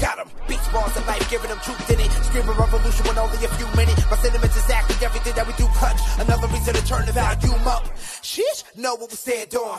Got him. Beats, bars, and life, giving them truth in it. Screaming revolution with only a few minutes. My sentiments exactly everything that we do clutch. Another reason to turn the volume up. Sheesh, know what we stand on.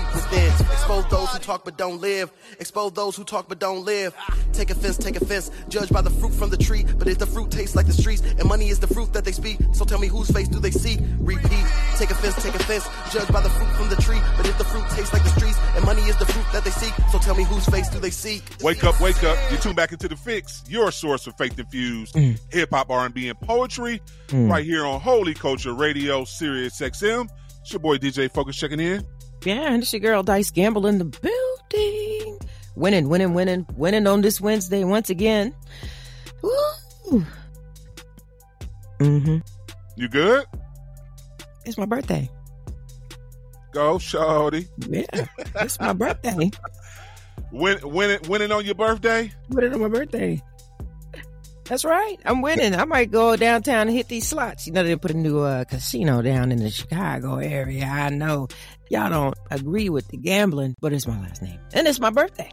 deep within. Expose those who talk but don't live. Expose those who talk but don't live. Take offense, take offense. Judge by the fruit from the tree. But if the fruit tastes like the streets, and money is the fruit that they speak, so tell me whose face do they see? Repeat. Take offense, take offense. Judge by the fruit from the tree. But if the fruit tastes like the streets, and money is the fruit that they seek, so tell me whose face do they seek? Wake up, wake up. You tune back into the fix, your source of faith infused mm. hip hop, R&B, and poetry, mm. right here on Holy Culture Radio, Sirius XM. It's your boy DJ Focus checking in. Yeah, and it's your girl Dice Gamble in the building. Winning, winning, winning, winning on this Wednesday once again. Woo. Mm-hmm. You good? It's my birthday. Go, shorty. Yeah, it's my birthday. Win, winning, winning on your birthday? Winning on my birthday. That's right. I'm winning. I might go downtown and hit these slots. You know, they put a new uh, casino down in the Chicago area. I know y'all don't agree with the gambling, but it's my last name. And it's my birthday.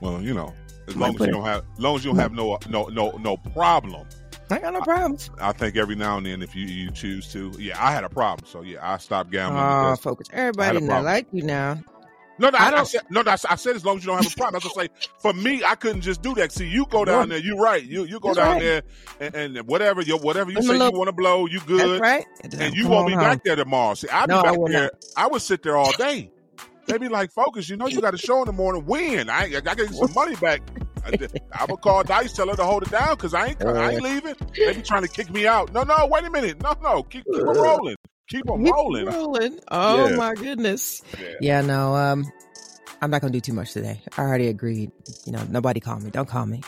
Well, you know, as long as you don't have, as long as you don't have no, no, no, no problem. I got no problems. I think every now and then, if you you choose to, yeah, I had a problem, so yeah, I stopped gambling. Oh, because, focus. Everybody a not like you now. No, no, I I, I, don't- said, no, no, I said- as long as you don't have a problem. I was gonna say, for me, I couldn't just do that. See, you go down there, You're right, you you go That's down right. there, and, and whatever you whatever you I'm a say you want to blow, you good, That's right. and you Come won't be home. back there tomorrow. See, I'll No, be I back will there. not. I would sit there all day. They be like, focus. You know, you got a show in the morning. Win. I, I got get some money back. I, I would call Dice, tell her to hold it down because I ain't, I ain't uh. leaving. They be trying to kick me out. No, no, wait a minute. No, no, keep, keep 'em uh. rolling. Keep them Keep rolling. rolling. Oh Yeah. my goodness. Yeah. Yeah, no, um, I'm not gonna do too much today. I already agreed. You know, nobody call me. Don't call me.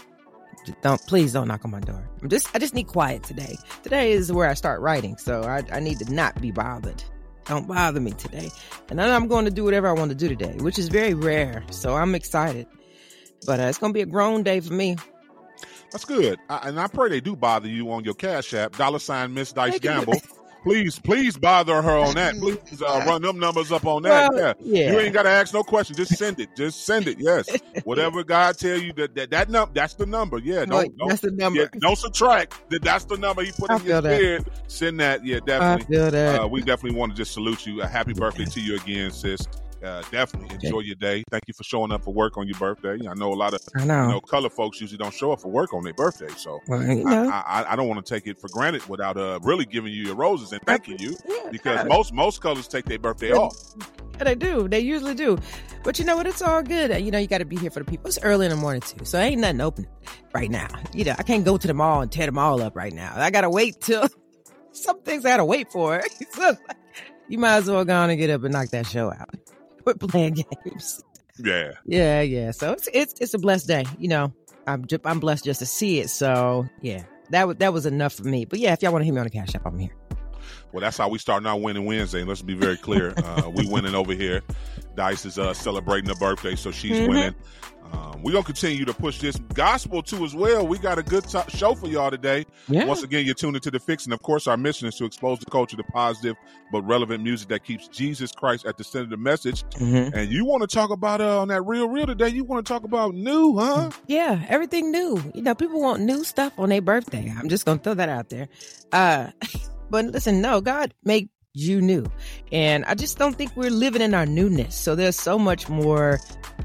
Don't please don't knock on my door. I'm just I just need quiet today. Today is where I start writing, so I, I need to not be bothered. Don't bother me today. And then I'm going to do whatever I want to do today, which is very rare. So I'm excited. But uh, it's going to be a grown day for me. That's good. I, and I pray they do bother you on your Cash App, dollar sign Miss Dice Gamble. Please, please bother her on that. Please uh, run them numbers up on that. Well, yeah. yeah. You ain't got to ask no questions. Just send it. Just send it. Yes. Whatever God tell you that that, that num- that's the number. Yeah. Don't, Like, don't, that's the number. yeah, don't subtract. That that's the number he put I in your feel beard. Send that. Yeah, I definitely. feel that. Uh, we definitely want to just salute you. A happy birthday to you again, sis. Uh, definitely enjoy your day. Thank you for showing up for work on your birthday. I know a lot of I know. you know color folks usually don't show up for work on their birthday, so well, you I, know. I, I- I don't want to take it for granted without uh, really giving you your roses and thanking you Yeah, because most most colors take their birthday Yeah. off. They do. They usually do. But you know what? It's all good. You know, you got to be here for the people. It's early in the morning too, so ain't nothing open right now. You know, I can't go to the mall and tear them all up right now. I gotta wait till some things I gotta wait for. So, you might as well go on and get up and knock that show out. Playing games. Yeah, Yeah, yeah. So it's it's it's a blessed day. You know, I'm ju- I'm blessed just to see it. So yeah, that was that was enough for me. But yeah, if y'all want to hear me on the cash app, I'm here. well, that's how we starting our winning Wednesday. Let's be very clear. Uh, we winning over here. Dice is uh, celebrating her birthday, so she's Mhm. winning. Um, we're gonna continue to push this gospel too as well. We got a good t- show for y'all today. Yeah. Once again, you're tuned into the fix, and of course, our mission is to expose the culture to positive but relevant music that keeps Jesus Christ at the center of the message. Mhm. And you want to talk about uh, on that real real today? You want to talk about new, huh? Yeah, everything new. You know, people want new stuff on their birthday. I'm just gonna throw that out there. Uh but listen, no, God made you new. And I just don't think we're living in our newness. So there's so much more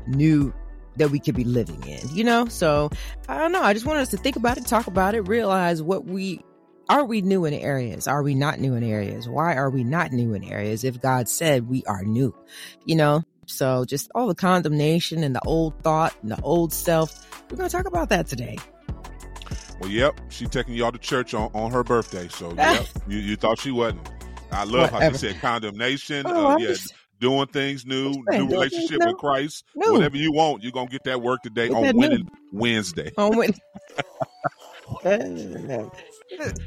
new that we could be living in, you know? So I don't know. I just want us to think about it, talk about it, realize what we are we new in areas? Are we not new in areas? Why are we not new in areas if God said we are new? You know, so just all the condemnation and the old thought and the old self. We're going to talk about that today. Well, yep, she taking y'all to church on, on her birthday. So, yep, you, you thought she wasn't. I love how Whatever. she said condemnation. Oh, uh, yeah, just- doing things new, new relationship with Christ. Whatever you want, you're gonna get that work today on that new. Wednesday. On with-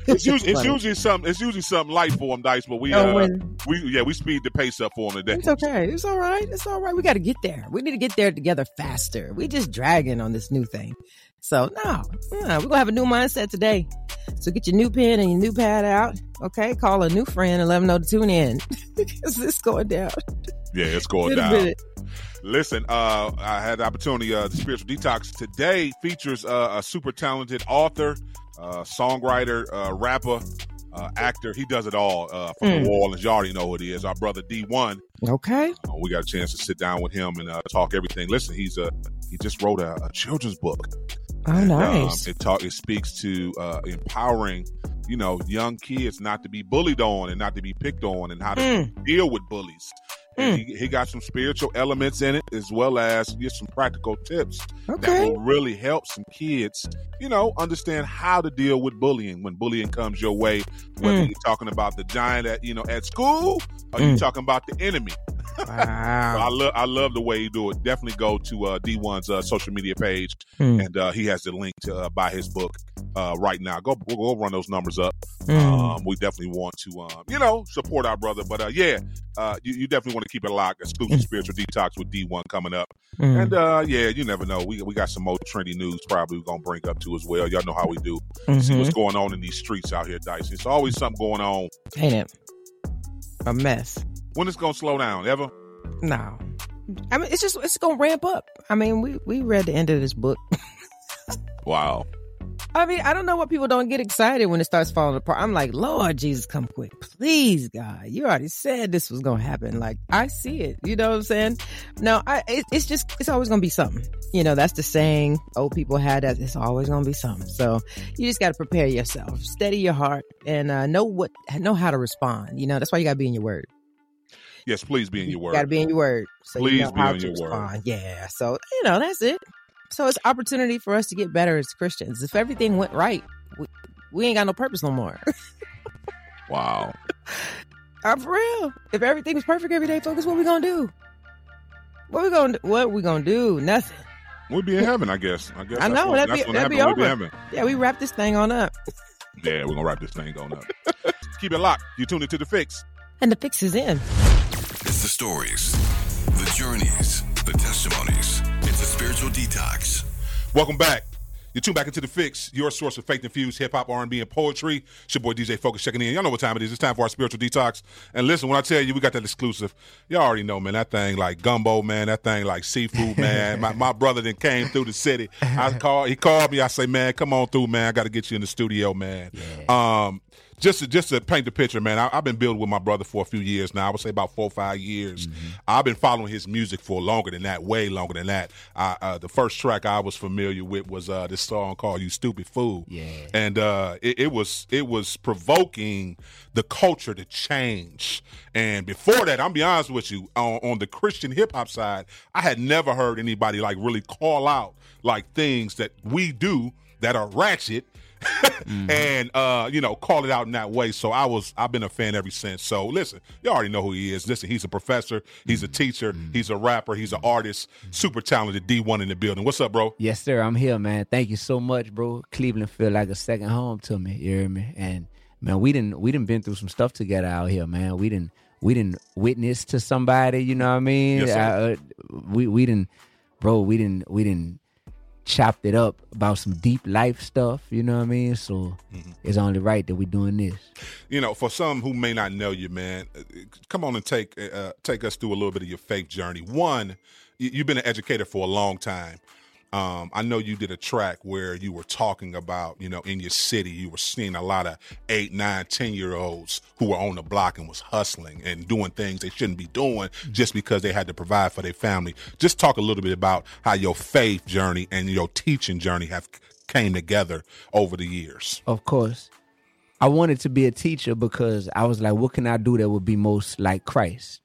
It's usually it's usually something it's usually something light for them, Dice, but we uh, we yeah we speed the pace up for them today. It's okay. It's all right. It's all right. We got to get there. We need to get there together faster. We just dragging on this new thing. So no, yeah, we're gonna have a new mindset today. So get your new pen and your new pad out. Okay, call a new friend and let them know to tune in because it's going down. Yeah, it's going down. Listen, uh, I had the opportunity. Uh, the spiritual detox today features uh, a super talented author, uh, songwriter, uh, rapper, uh, actor. He does it all uh, from Mm. New Orleans. You already know who it is. Our brother Dee-1. Okay. Uh, we got a chance to sit down with him and uh, talk everything. Listen, he's a he just wrote a, a children's book. Oh, And, um, nice. it talk it speaks to uh, empowering, you know, young kids not to be bullied on and not to be picked on and how to Mm. deal with bullies. And he, he got some spiritual elements in it as well as just some practical tips that will really help some kids, you know, understand how to deal with bullying when bullying comes your way. Whether Mm. you're talking about the giant at you know at school or you're Mm. talking about the enemy. So I love I love the way you do it. Definitely go to uh, Dee-1's uh, social media page, Mm. and uh, he has the link to uh, buy his book uh, right now. Go we'll go run those numbers up. Mm. Um, we definitely want to, um, you know, support our brother. But uh, yeah, uh, you, you definitely want to keep it locked. Exclusive spiritual detox with Dee-1 coming up, Mm. and uh, yeah, you never know. We we got some more trendy news probably we're gonna bring up too as well. Y'all know how we do. See Mhm. what's going on in these streets out here, Dice. It's always something going on. Ain't it? A mess. When it's gonna slow down? Ever? No. I mean, it's just it's gonna ramp up. I mean, we we read the end of this book. Wow. I mean, I don't know what people don't get excited when it starts falling apart. I'm like, Lord Jesus, come quick, please, God. You already said this was gonna happen. Like, I see it. You know what I'm saying? No, I. It, it's just it's always gonna be something. You know, that's the saying old people had. That it's always gonna be something. So you just got to prepare yourself, steady your heart, and uh, know what know how to respond. You know, that's why you got to be in your word. Yes, please be in your You word. got to be in your word. So Please you know be how in to your word. Yeah. So you know that's it. So it's opportunity for us to get better as Christians. If everything went right, we, we ain't got no purpose no more. Wow. I'm for real. If everything was perfect every day, focus. What we gonna do? What we gonna do? What we gonna do? Nothing. We'll be in heaven, I guess. I guess I know, when- that'd be- that'd be heaven will over. heaven. Yeah, we wrap this thing on up. Yeah, we're gonna wrap this thing on up. Keep it locked. You tuned into the fix. And the fix is in. It's the stories, the journeys, the testimonies. Spiritual detox. Welcome back. You tune back into the fix, your source of faith infused hip hop, R and B, and poetry. It's your boy DJ Focus checking in. Y'all know what time it is. It's time for our spiritual detox. And listen, when I tell you we got that exclusive, y'all already know, man. That thing like gumbo, man. That thing like seafood, man. my, my brother then came through the city. I called. He called me. I say, man, come on through, man. I got to get you in the studio, man. Um, just to, just to paint the picture, man, I, I've been building with my brother for a few years now. I would say about four or five years. I've been following his music for longer than that, way longer than that. I, uh, the first track I was familiar with was uh, this song called "You Stupid Fool," Yeah. and uh, it, it was it was provoking the culture to change. And before that, I'm be honest with you, on, on the Christian hip hop side, I had never heard anybody like really call out like things that we do that are ratchet and uh, you know, call it out in that way. So I was I've been a fan ever since. So listen, you already know who he is. Listen, he's a professor, he's a teacher, he's a rapper, he's an artist, super talented Dee-1 in the building. What's up, bro? Yes, sir. I'm here, man. Thank you so much, bro. Cleveland feel like a second home to me. You hear me? And man, we didn't we didn't been through some stuff together out here, man. We didn't we didn't witness to somebody. You know what I mean? Yes, sir. Uh, we we didn't, bro. We didn't we didn't chopped it up about some deep life stuff. You know what I mean? So Mm-hmm. it's only right that we're doing this. You know, for some who may not know you, man, uh, come on and take uh, take us through a little bit of your faith journey. One, you've been an educator for a long time. Um, I know you did a track where you were talking about, you know, in your city, you were seeing a lot of eight, nine, ten year olds who were on the block and was hustling and doing things they shouldn't be doing just because they had to provide for their family. Just talk a little bit about how your faith journey and your teaching journey have came together over the years. Of course. I wanted to be a teacher because I was like, what can I do that would be most like Christ?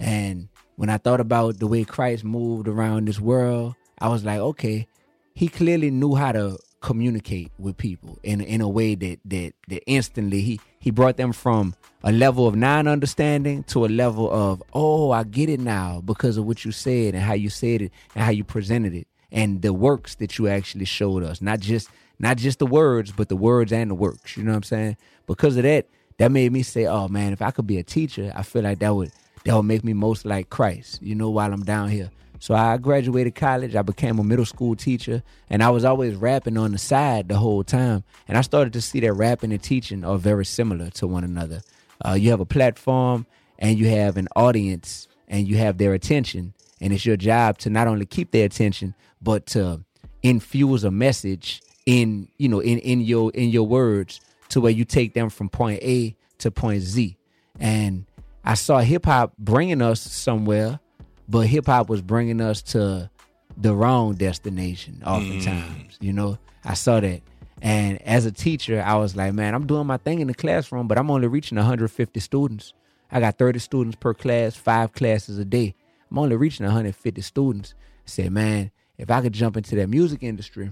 And when I thought about the way Christ moved around this world, I was like, okay, he clearly knew how to communicate with people in in a way that that that instantly he he brought them from a level of non-understanding to a level of oh I get it now because of what you said and how you said it and how you presented it and the works that you actually showed us. Not just not just the words but the words and the works. You know what I'm saying? Because of that that made me say oh man if I could be a teacher I feel like that would that would make me most like Christ. You know while I'm down here so I graduated college. I became a middle school teacher, and I was always rapping on the side the whole time. And I started to see that rapping and teaching are very similar to one another. Uh, you have a platform, and you have an audience, and you have their attention, and it's your job to not only keep their attention, but to infuse a message in you know in in your in your words to where you take them from point A to point Z. And I saw hip hop bringing us somewhere but hip hop was bringing us to the wrong destination oftentimes. Mm. You know, I saw that. And as a teacher, I was like, man, I'm doing my thing in the classroom, but I'm only reaching 150 students. I got 30 students per class, five classes a day. I'm only reaching 150 students. I said, man, if I could jump into that music industry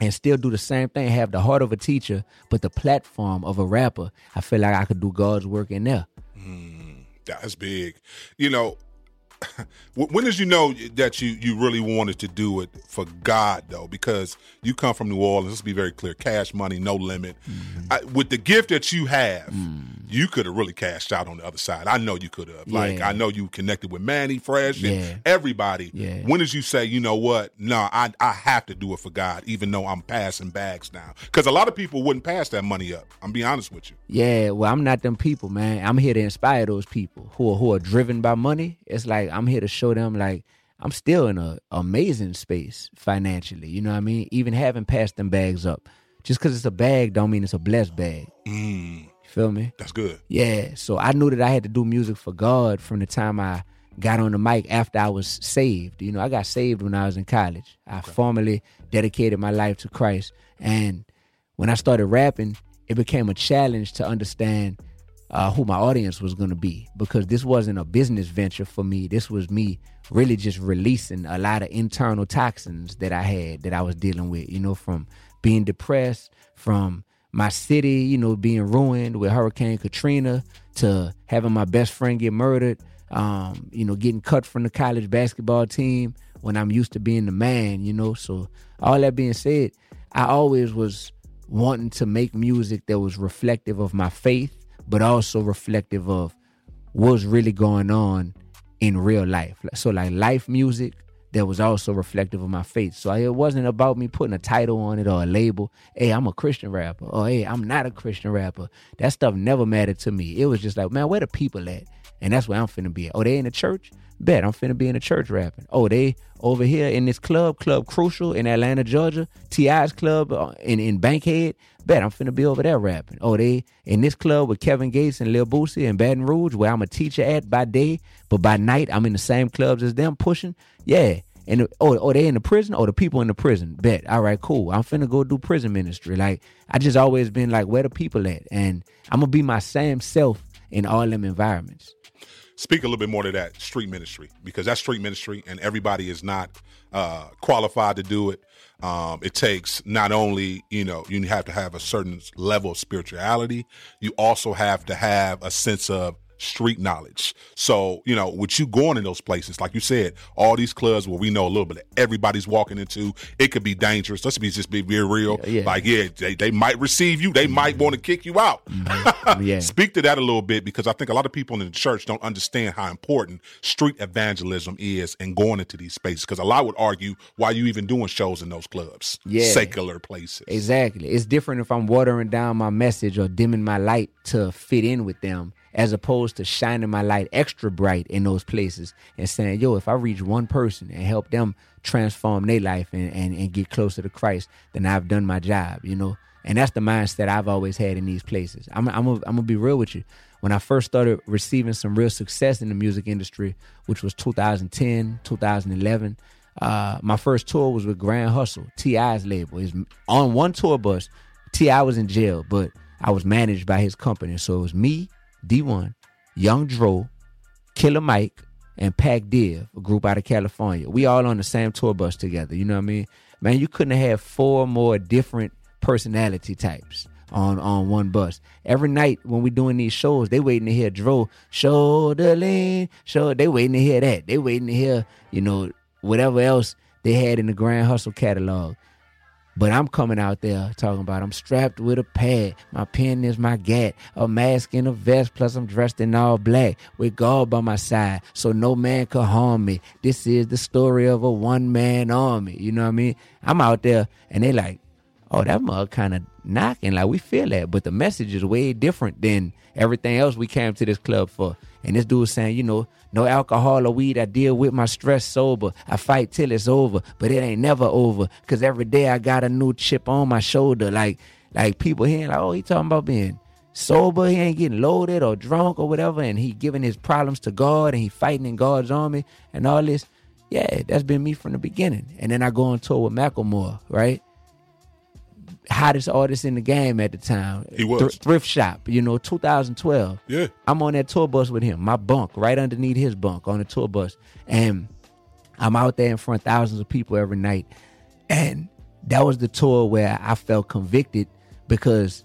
and still do the same thing, have the heart of a teacher, but the platform of a rapper, I feel like I could do God's work in there. Mm, that's big. You know, when did you know that you you really wanted to do it for God though? Because you come from New Orleans. Let's be very clear: cash money, no limit. Mm-hmm. I, with the gift that you have, Mm. you could have really cashed out on the other side. I know you could have. Like I know you connected with Mannie Fresh and Yeah. everybody. Yeah. When did you say, you know what? No, I I have to do it for God, even though I'm passing bags now? Because a lot of people wouldn't pass that money up. I'm being honest with you. Yeah, well, I'm not them people, man. I'm here to inspire those people who are who are driven by money. It's like I'm here to show them like I'm still in an amazing space financially. You know what I mean? Even having passed them bags up. Just because it's a bag don't mean it's a blessed bag. Mm, You feel me? that's good. Yeah. So I knew that I had to do music for God from the time I got on the mic after I was saved. You know, I got saved when I was in college. I formally dedicated my life to Christ. And when I started rapping, it became a challenge to understand uh, who my audience was going to be because this wasn't a business venture for me. This was me really just releasing a lot of internal toxins that I had that I was dealing with, you know, from being depressed, from my city, you know, being ruined with Hurricane Katrina, to having my best friend get murdered, um, you know, getting cut from the college basketball team when I'm used to being the man, you know. So all that being said, I always was wanting to make music that was reflective of my faith, but also reflective of what's really going on in real life. So like life music that was also reflective of my faith. So it wasn't about me putting a title on it or a label. Hey, I'm a Christian rapper. Or hey, I'm not a Christian rapper. That stuff never mattered to me. It was just like, man, where the people at? And that's where I'm finna be at. Oh, they in the church? Bet I'm finna be in the church rapping. Oh, they over here in this club, Club Crucial in Atlanta, Georgia, T.I.'s club uh, in, in Bankhead. Bet I'm finna be over there rapping. Oh, they in this club with Kevin Gates and Lil Boosie in Baton Rouge, where I'm a teacher at by day, but by night I'm in the same clubs as them pushing. Yeah. And oh, oh, they in the prison? Oh, the people in the prison. Bet. All right, cool. I'm finna go do prison ministry. Like I just always been like, where the people at? And I'm gonna be my same self in all them environments. Speak a little bit more to that street ministry because that's street ministry and everybody is not uh, qualified to do it. Um, it takes not only, you know, you have to have a certain level of spirituality, you also have to have a sense of street knowledge. So, you know, with you going in those places, like you said, all these clubs where we know a little bit of everybody's walking into, it could be dangerous. Let's be just be very real. Yeah. Like, yeah, they, they might receive you, they might mm-hmm. want to kick you out. Mm-hmm. Yeah. Speak to that a little bit because I think a lot of people in the church don't understand how important street evangelism is and going into these spaces. Because a lot would argue why you even doing shows in those clubs, Yeah. secular places. Exactly. It's different if I'm watering down my message or dimming my light to fit in with them as opposed to shining my light extra bright in those places and saying, yo, if I reach one person and help them transform their life and, and, and get closer to Christ, then I've done my job, you know? And that's the mindset I've always had in these places. I'm, I'm, I'm going to be real with you. When I first started receiving some real success in the music industry, which was 2010, 2011, uh, my first tour was with Grand Hustle, T.I.'s label. Is on one tour bus, T.I. was in jail, but I was managed by his company. So it was me, Dee-1, Young Dro, Killer Mike, and Pac Div, a group out of California. We all on the same tour bus together. You know what I mean? Man, you couldn't have four more different personality types on on one bus. Every night when we doing these shows, they waiting to hear Dro shoulder lean, show. They waiting to hear that. They waiting to hear you know whatever else they had in the Grand Hustle catalog. But I'm coming out there talking about I'm strapped with a pad. My pen is my gat. A mask and a vest, plus I'm dressed in all black with God by my side, so no man could harm me. This is the story of a one man army. You know what I mean? I'm out there and they like, oh, that mug kind of knocking. Like we feel that, but the message is way different than everything else we came to this club for. And this dude saying, you know, no alcohol or weed. I deal with my stress sober. I fight till it's over, but it ain't never over. Cause every day I got a new chip on my shoulder. Like, like people hearing like, oh, he talking about being sober. He ain't getting loaded or drunk or whatever. And he giving his problems to God and he fighting in God's army and all this. Yeah, that's been me from the beginning. And then I go on tour with Macklemore, right? Hottest artist in the game at the time. He was. Thrift Shop, you know, 2012. Yeah. I'm on that tour bus with him, my bunk, right underneath his bunk on the tour bus. And I'm out there in front of thousands of people every night. And that was the tour where I felt convicted because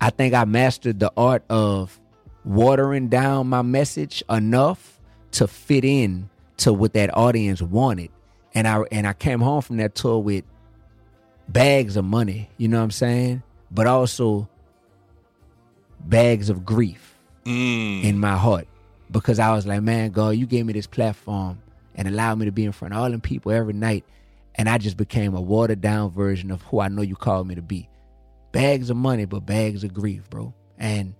I think I mastered the art of watering down my message enough to fit in to what that audience wanted. And I and I came home from that tour with bags of money, you know what I'm saying? But also bags of grief Mm. in my heart because I was like, man, God, you gave me this platform and allowed me to be in front of all them people every night. And I just became a watered down version of who I know you called me to be. Bags of money, but bags of grief, bro. And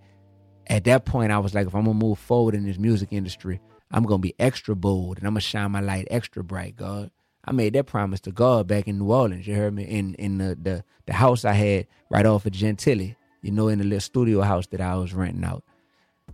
at that point, I was like, if I'm gonna move forward in this music industry, I'm gonna be extra bold and I'm gonna shine my light extra bright, God. I made that promise to God back in New Orleans. You heard me in in the the, the house I had right off of Gentilly, you know, in the little studio house that I was renting out.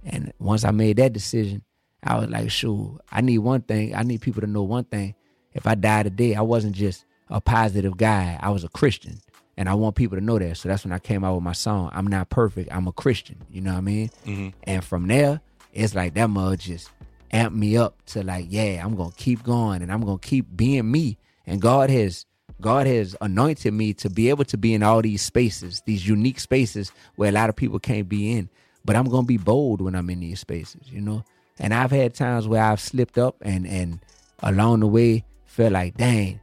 And once I made that decision, I was like, sure, I need one thing. I need people to know one thing. If I die today, I wasn't just a positive guy. I was a Christian. And I want people to know that. So that's when I came out with my song. I'm not perfect. I'm a Christian. You know what I mean? Mm-hmm. And from there, it's like that mug just amped me up to like, yeah, I'm gonna keep going and I'm gonna keep being me. And God has God has anointed me to be able to be in all these spaces, these unique spaces where a lot of people can't be in. But I'm gonna be bold when I'm in these spaces, you know. And I've had times where I've slipped up and and along the way felt like, dang,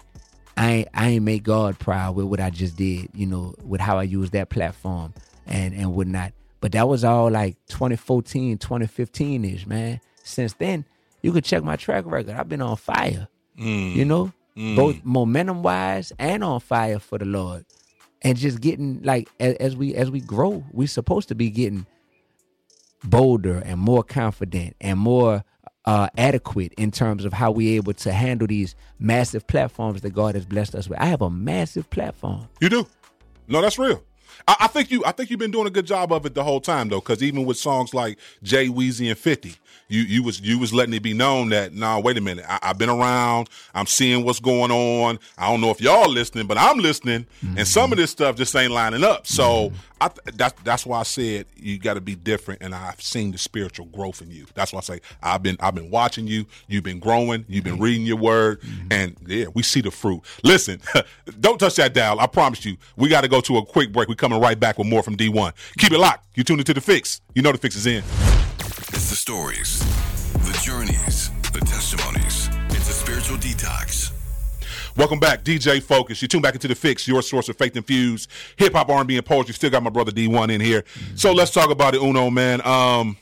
I ain't, I ain't make God proud with what I just did, you know, with how I used that platform and and whatnot. But that was all like 2014, 2015 ish, man. Since then, you could check my track record. I've been on fire, you know, both momentum wise and on fire for the Lord. And just getting like as, as we as we grow, we're supposed to be getting bolder and more confident and more uh, adequate in terms of how we're able to handle these massive platforms that God has blessed us with. I have a massive platform. You do. No, that's real. I, I think you. I think you've been doing a good job of it the whole time, though. Because even with songs like Jay Weezy and Fifty, you you was you was letting it be known that nah, wait a minute. I, I've been around. I'm seeing what's going on. I don't know if y'all listening, but I'm listening. And some of this stuff just ain't lining up. So I th- that's that's why I said you got to be different. And I've seen the spiritual growth in you. That's why I say I've been I've been watching you. You've been growing. You've been reading your word, and yeah, we see the fruit. Listen, don't touch that dial. I promise you. We got to go to a quick break. We're coming right back with more from Dee-1. Keep it locked. You tuned into the fix. You know the fix is in. It's the stories, the journeys, the testimonies. It's a spiritual detox. Welcome back, DJ Focus. You tune back into the fix, your source of faith infused hip hop, R&B, and poetry. Still got my brother Dee-1 in here. So let's talk about it, Uno, man. Um,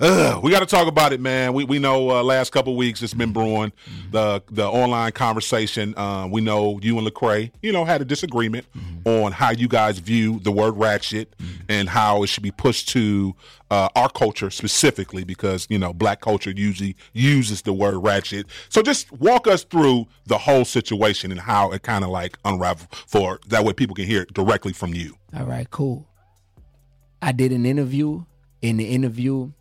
ugh, we got to talk about it, man. We we know uh, last couple weeks it's been brewing the the online conversation. Um, we know you and Lecrae, you know, had a disagreement on how you guys view the word ratchet and how it should be pushed to uh, our culture specifically because you know black culture usually uses the word ratchet. So just walk us through the whole situation and how it kind of like unravel for that way people can hear it directly from you. All right, cool. I did an interview. In the interview,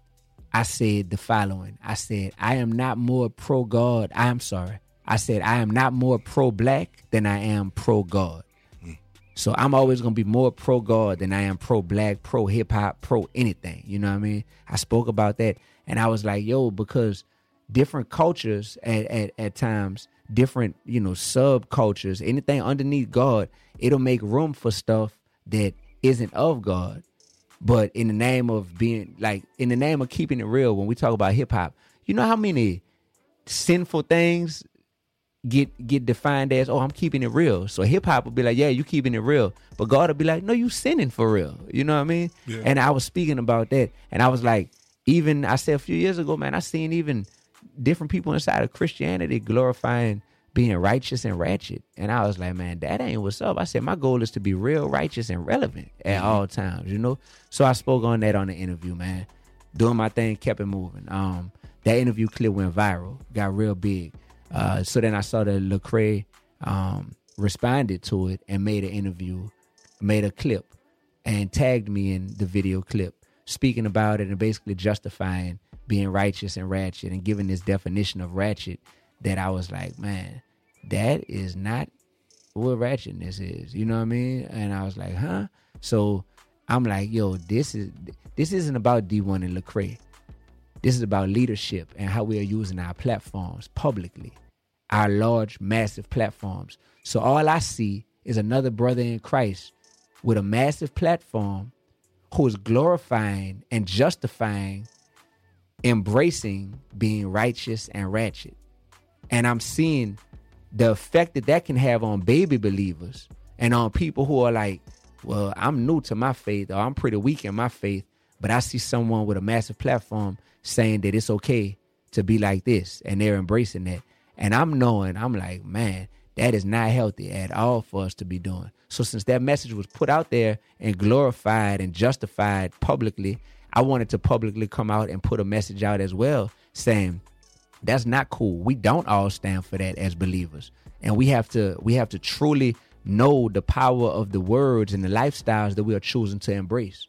I said the following I said, I am not more pro God. I'm sorry. I said, I am not more pro black than I am pro God. Hmm. So I'm always gonna be more pro God than I am pro black, pro hip hop, pro anything. You know what I mean? I spoke about that and I was like, yo, because different cultures at, at, at times, different, you know, subcultures, anything underneath God, it'll make room for stuff that isn't of God. But in the name of being like in the name of keeping it real, when we talk about hip hop, you know how many sinful things get get defined as oh I'm keeping it real. So hip hop will be like yeah you keeping it real, but God will be like no you sinning for real. You know what I mean? Yeah. And I was speaking about that, and I was like even I said a few years ago, man, I seen even different people inside of Christianity glorifying being righteous and ratchet, and I was like man that ain't what's up. I said my goal is to be real, righteous, and relevant at all times. You know, so I spoke on that on the interview, man. Doing my thing, kept it moving. Um, that interview clip went viral, got real big. Uh, so then I saw that Lecrae um, responded to it and made an interview, made a clip, and tagged me in the video clip, speaking about it and basically justifying being righteous and ratchet and giving this definition of ratchet that I was like, man, that is not what ratchetness is. You know what I mean? And I was like, huh? So I'm like, yo, this is this isn't about Dee-1 and Lecrae. This is about leadership and how we are using our platforms publicly, our large, massive platforms. So all I see is another brother in Christ with a massive platform who is glorifying and justifying, embracing being righteous and ratchet. And I'm seeing the effect that that can have on baby believers and on people who are like, well, I'm new to my faith or I'm pretty weak in my faith, but I see someone with a massive platform saying that it's okay to be like this and they're embracing that. And I'm knowing, I'm like, man, that is not healthy at all for us to be doing. So since that message was put out there and glorified and justified publicly, I wanted to publicly come out and put a message out as well saying that's not cool. We don't all stand for that as believers. And we have to we have to truly know the power of the words and the lifestyles that we are choosing to embrace.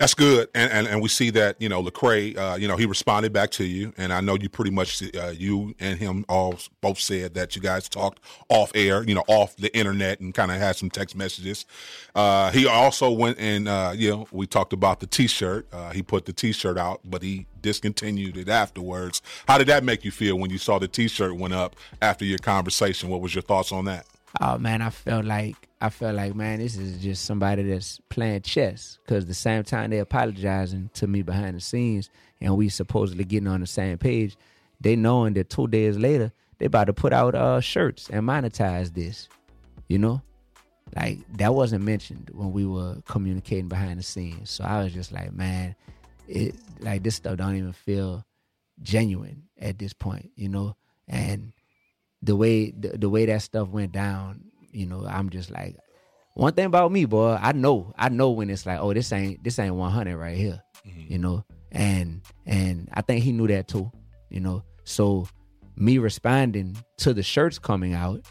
That's good, and, and and we see that you know Lecrae, uh, you know he responded back to you, and I know you pretty much uh, you and him all both said that you guys talked off air, you know, off the internet, and kind of had some text messages. Uh, he also went and uh, you know we talked about the T-shirt. Uh, he put the T-shirt out, but he discontinued it afterwards. How did that make you feel when you saw the T-shirt went up after your conversation? What was your thoughts on that? Oh man, I felt like I felt like man, this is just somebody that's playing chess. Cause the same time they apologizing to me behind the scenes, and we supposedly getting on the same page, they knowing that two days later they about to put out uh shirts and monetize this. You know, like that wasn't mentioned when we were communicating behind the scenes. So I was just like, man, it like this stuff don't even feel genuine at this point. You know, and the way the, the way that stuff went down, you know, I'm just like one thing about me, boy, I know, I know when it's like, oh, this ain't this ain't 100 right here, mm-hmm. you know, and and I think he knew that too, you know. So me responding to the shirts coming out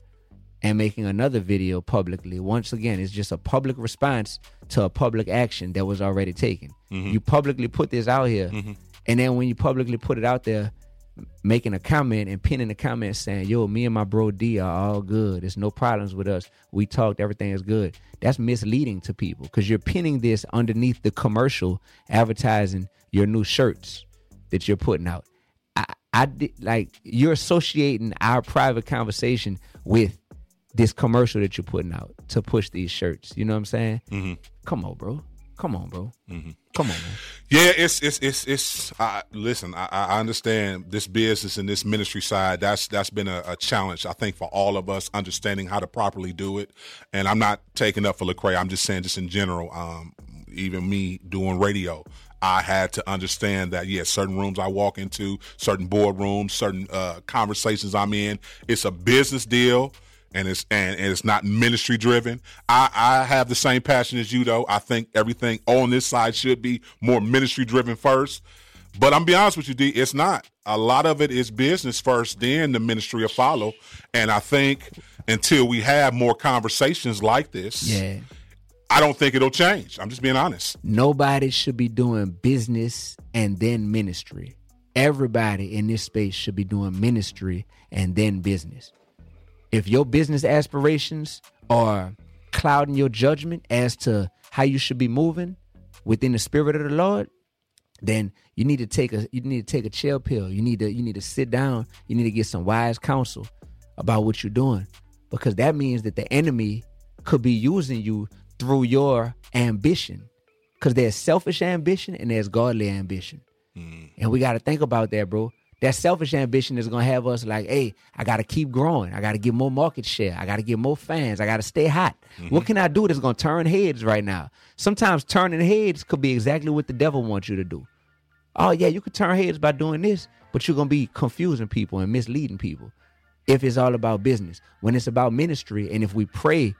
and making another video publicly, once again, it's just a public response to a public action that was already taken. Mm-hmm. You publicly put this out here, mm-hmm. and then when you publicly put it out there, making a comment and pinning a comment saying, "Yo, me and my bro D are all good. There's no problems with us. We talked. Everything is good." That's misleading to people because you're pinning this underneath the commercial advertising your new shirts that you're putting out. I, I did like you're associating our private conversation with this commercial that you're putting out to push these shirts. You know what I'm saying? Mm-hmm. Come on, bro. Come on, bro. Come on, man. Yeah, it's it's it's it's. Uh, listen, I, I understand this business and this ministry side. That's that's been a, a challenge, I think, for all of us understanding how to properly do it. And I'm not taking up for Lecrae. I'm just saying, just in general. Um, even me doing radio, I had to understand that yes, certain rooms I walk into, certain boardrooms, certain uh, conversations I'm in, it's a business deal and it's and, and it's not ministry driven. I, I have the same passion as you though. I think everything on this side should be more ministry driven first. But I'm be honest with you, D, it's not. A lot of it is business first, then the ministry will follow. And I think until we have more conversations like this, Yeah. I don't think it'll change. I'm just being honest. Nobody should be doing business and then ministry. Everybody in this space should be doing ministry and then business. If your business aspirations are clouding your judgment as to how you should be moving within the spirit of the Lord, then you need to take a you need to take a chill pill. You need to you need to sit down. You need to get some wise counsel about what you're doing because that means that the enemy could be using you through your ambition because there's selfish ambition and there's godly ambition. Mm. And we got to think about that, bro. That selfish ambition is going to have us like, hey, I got to keep growing. I got to get more market share. I got to get more fans. I got to stay hot. Mm-hmm. What can I do that's going to turn heads right now? Sometimes turning heads could be exactly what the devil wants you to do. Oh, yeah, you could turn heads by doing this, but you're going to be confusing people and misleading people if it's all about business. When it's about ministry, and if we pray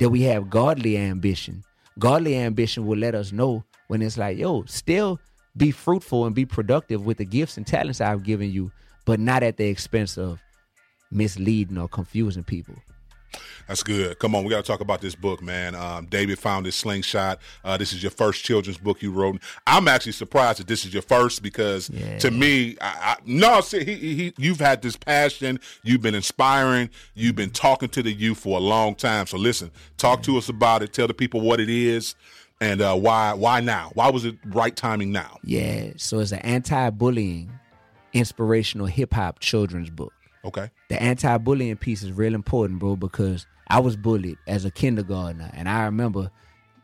that we have godly ambition, godly ambition will let us know when it's like, yo, still be fruitful and be productive with the gifts and talents I've given you, but not at the expense of misleading or confusing people. That's good. Come on, we got to talk about this book, man. Um, David found his slingshot. Uh, this is your first children's book you wrote. I'm actually surprised that this is your first because Yeah. to me, I, I, no, see, he, he, you've had this passion. You've been inspiring. You've been talking to the youth for a long time. So listen, talk to us about it. Tell the people what it is and uh, why. Why now? Why was it right timing now? Yeah, so it's an anti-bullying, inspirational hip hop children's book. Okay. the anti-bullying piece is real important, bro, because I was bullied as a kindergartner, and I remember,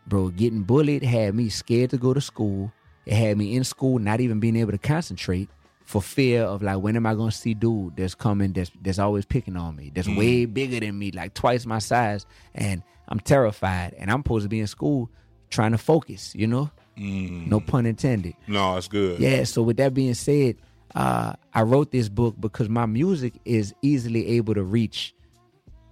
bro, getting bullied had me scared to go to school. It had me in school not even being able to concentrate for fear of like when am I gonna see dude that's coming that's that's always picking on me, that's way bigger than me, like twice my size, and I'm terrified, and I'm supposed to be in school trying to focus, you know, no pun intended. No, that's good. Yeah, so with that being said, uh, I wrote this book because my music is easily able to reach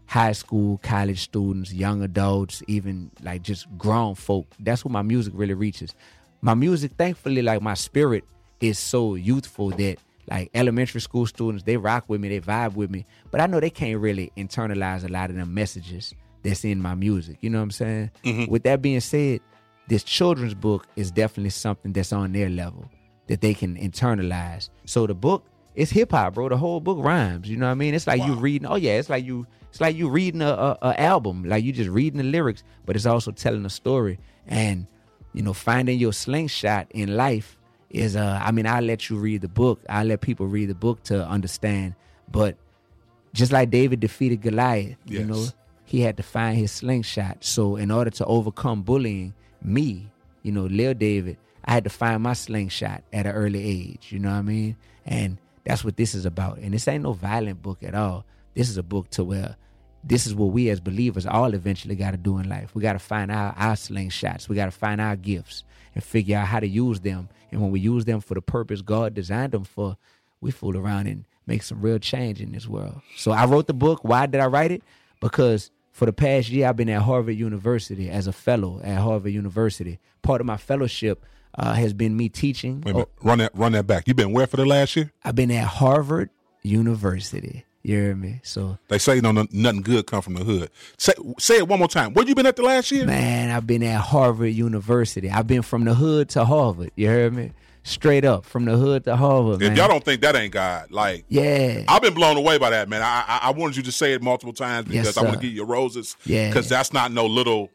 high school, college students, young adults, even like just grown folk. That's what my music really reaches. My music, thankfully, like my spirit is so youthful that like elementary school students, they rock with me, they vibe with me. But I know they can't really internalize a lot of them messages that's in my music. You know what I'm saying? With that being said, this children's book is definitely something that's on their level that they can internalize. So the book it's hip hop, bro. The whole book rhymes. You know what I mean? It's like you reading. Oh yeah, it's like you. It's like you reading a, a, a album. Like you just reading the lyrics, but it's also telling a story. And you know, finding your slingshot in life is. Uh, I mean, I let you read the book. I let people read the book to understand. But just like David defeated Goliath, you know, he had to find his slingshot. So in order to overcome bullying, me, you know, Lil David, I had to find my slingshot at an early age. You know what I mean? And that's what this is about. And this ain't no violent book at all. This is a book to where this is what we as believers all eventually got to do in life. We got to find our, our slingshots. We got to find our gifts and figure out how to use them. And when we use them for the purpose God designed them for, we fool around and make some real change in this world. So I wrote the book. Why did I write it? Because for the past year, I've been at Harvard University as a fellow at Harvard University. Part of my fellowship uh, has been me teaching. Wait a minute. Run that. Run that back. You've been where for the last year? I've been at Harvard University. You hear me? So, They say know no- nothing good come from the hood. Say say it one more time. Where you been at the last year? man, I've been at Harvard University. I've been from the hood to Harvard. You heard me? Straight up from the hood to Harvard, If man. y'all don't think that ain't God, like yeah. I've been blown away by that, man. I I, I wanted you to say it multiple times Yes, because I want to give you roses. Yeah. because that's not no little.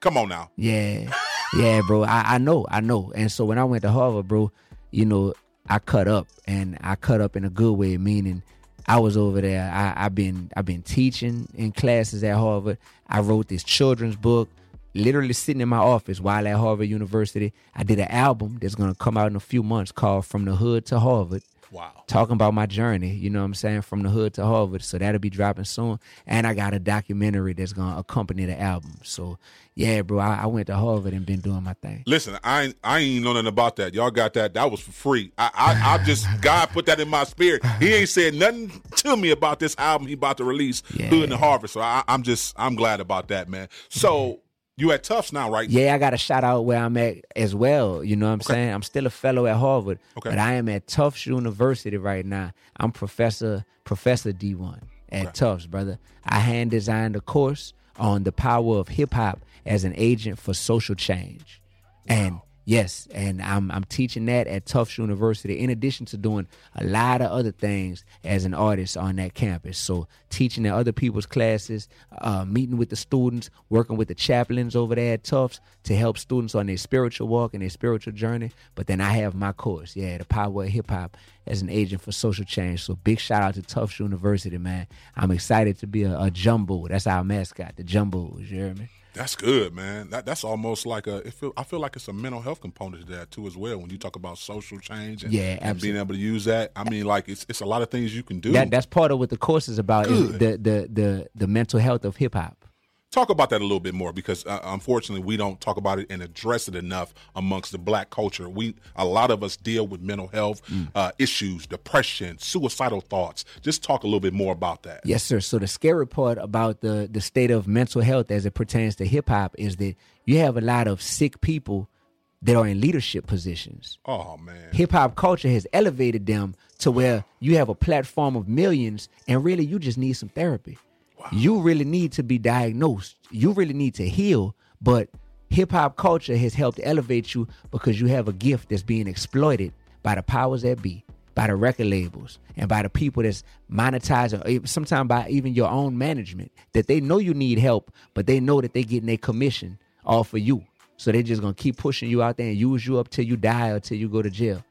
Come on now. Yeah, yeah, bro. I, I know, I know. And so when I went to Harvard, bro, you know, I cut up, and I cut up in a good way, meaning I was over there. I, I've been I've been teaching in classes at Harvard. I wrote this children's book, literally sitting in my office while at Harvard University. I did an album that's gonna come out in a few months called From the Hood to Harvard Wow. talking about my journey, you know what I'm saying, from the hood to Harvard. So that'll be dropping soon. And I got a documentary that's gonna accompany the album. So yeah, bro, I, I went to Harvard and been doing my thing. Listen, I ain't, I ain't know nothing about that. Y'all got that. That was for free. I, I, I just God put that in my spirit. He ain't said nothing to me about this album he about to release, Yeah. Hood and Harvard. So I, I'm just I'm glad about that, man. So you at Tufts now, right? Yeah, I got to shout out where I'm at as well. You know what I'm saying? I'm still a fellow at Harvard, Okay. but I am at Tufts University right now. I'm Professor Professor Dee-1 at Tufts, brother. I hand designed a course on the power of hip hop as an agent for social change. And Yes, and I'm I'm teaching that at Tufts University. In addition to doing a lot of other things as an artist on that campus, so teaching at other people's classes, uh, meeting with the students, working with the chaplains over there at Tufts to help students on their spiritual walk and their spiritual journey. But then I have my course, yeah, the Power of Hip Hop as an agent for social change. So big shout out to Tufts University, man. I'm excited to be a, a jumbo. That's our mascot, the jumbo. You hear me? That's good, man. That, that's almost like a. It feel, I feel like it's a mental health component to that too, as well. When you talk about social change and, Yeah, and being able to use that, I mean, like it's it's a lot of things you can do. That that's part of what the course is about. Is the the the the mental health of hip hop. Talk about that a little bit more because uh, unfortunately we don't talk about it and address it enough amongst the black culture. We a lot of us deal with mental health Mm. uh, issues, depression, suicidal thoughts. Just talk a little bit more about that. Yes, sir. So the scary part about the the state of mental health as it pertains to hip hop is that you have a lot of sick people that are in leadership positions. Oh man, Hip hop culture has elevated them to where you have a platform of millions, and really you just need some therapy. You really need to be diagnosed. You really need to heal, but hip hop culture has helped elevate you because you have a gift that's being exploited by the powers that be, by the record labels, and by the people that's monetizing, sometimes by even your own management, that they know you need help, but they know that they're getting their commission off of you. So they're just gonna keep pushing you out there and use you up till you die or till you go to jail.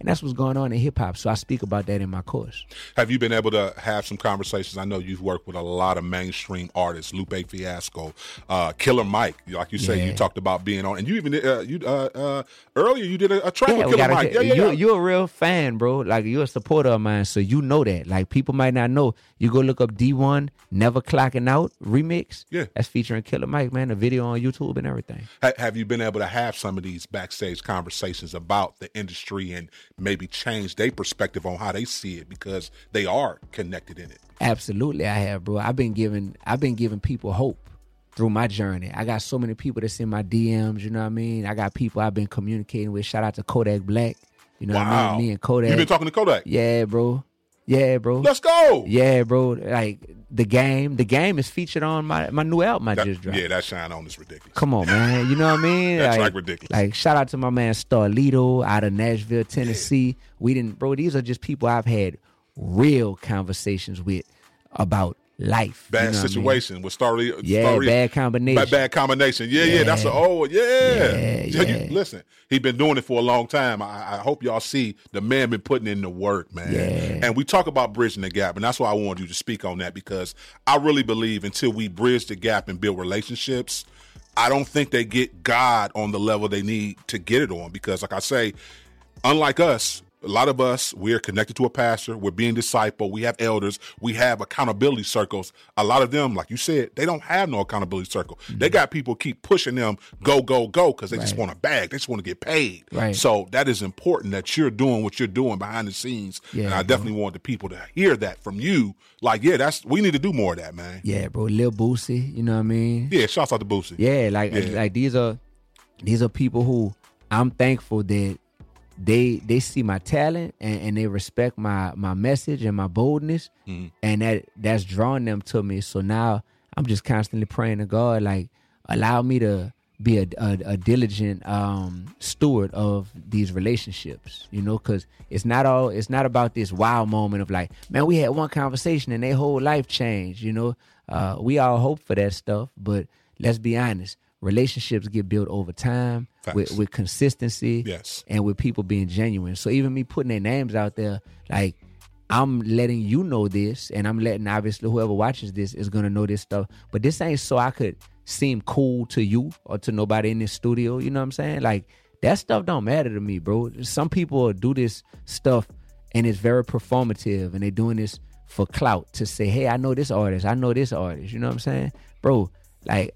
And that's what's going on in hip hop. So I speak about that in my course. have you been able to have some conversations? I know you've worked with a lot of mainstream artists, Lupe Fiasco, uh, Killer Mike. Like you say, you talked about being on, and you even uh, you uh, uh, earlier you did a, a track Yeah, with Killer Mike. get- Yeah, yeah, you yeah. you're a real fan, bro. Like you're a supporter of mine, so you know that. Like people might not know. You go look up Dee-1 Never Clocking Out remix. Yeah. that's featuring Killer Mike, man. The video on YouTube and everything. Ha- have you been able to have some of these backstage conversations about the industry and maybe change their perspective on how they see it because they are connected in it? Absolutely, I have, bro. I've been giving I've been giving people hope through my journey. I got so many people that's in my DMs. You know what I mean? I got people I've been communicating with. Shout out to Kodak Black. You know what I mean? Me and Kodak. You've been talking to Kodak. yeah, bro. Yeah, bro. Let's go. Yeah, bro. Like the game. The game is featured on my my new album I That- just dropped. yeah, that shine on is ridiculous. Come on, man. You know what I mean? That's like ridiculous. Like shout out to my man Starlito out of Nashville, Tennessee. We didn't, bro. These are just people I've had real conversations with about life. you Bad know what I mean? situation with Starry. Yeah, Starry- bad combination. Bad, bad combination. Yeah, yeah, That's an old. yeah. Yeah, You- yeah. listen, he's been doing it for a long time. I, I hope y'all see the man been putting in the work, man. Yeah. And we talk about bridging the gap, and that's why I wanted you to speak on that because I really believe until we bridge the gap and build relationships, I don't think they get God on the level they need to get it on. Because, like I say, unlike us, a lot of us, we're connected to a pastor, we're being discipled, we have elders, we have accountability circles. A lot of them, like you said, they don't have no accountability circle. They got people keep pushing them, go, go, go, because they just Mm-hmm. Want a bag. They just want to get paid. Right. So that is important that you're doing what you're doing behind the scenes. Yeah, and I bro. definitely want the people to hear that from you. Like, yeah, that's we need to do more of that, man. Yeah, bro. Lil Boosie. You know what I mean? Yeah, shouts out to Boosie. Yeah, like Yeah. like these are these are people who I'm thankful that they they see my talent and, and they respect my my message and my boldness and that that's drawing them to me. So now I'm just constantly praying to God like allow me to be a, a, a diligent um, steward of these relationships, you know, because it's not all it's not about this wow moment of like, man, we had one conversation and their whole life changed, you know. Uh, we all hope for that stuff, but let's be honest, relationships get built over time with, with consistency Yes. and with people being genuine. So even me putting their names out there, like I'm letting you know this, and I'm letting obviously whoever watches this is gonna know this stuff. But this ain't so I could seem cool to you or to nobody in this studio. You know what I'm saying? Like that stuff don't matter to me, bro. Some people do this stuff and it's very performative, and they're doing this for clout to say, "Hey, I know this artist. I know this artist." You know what I'm saying, bro? Like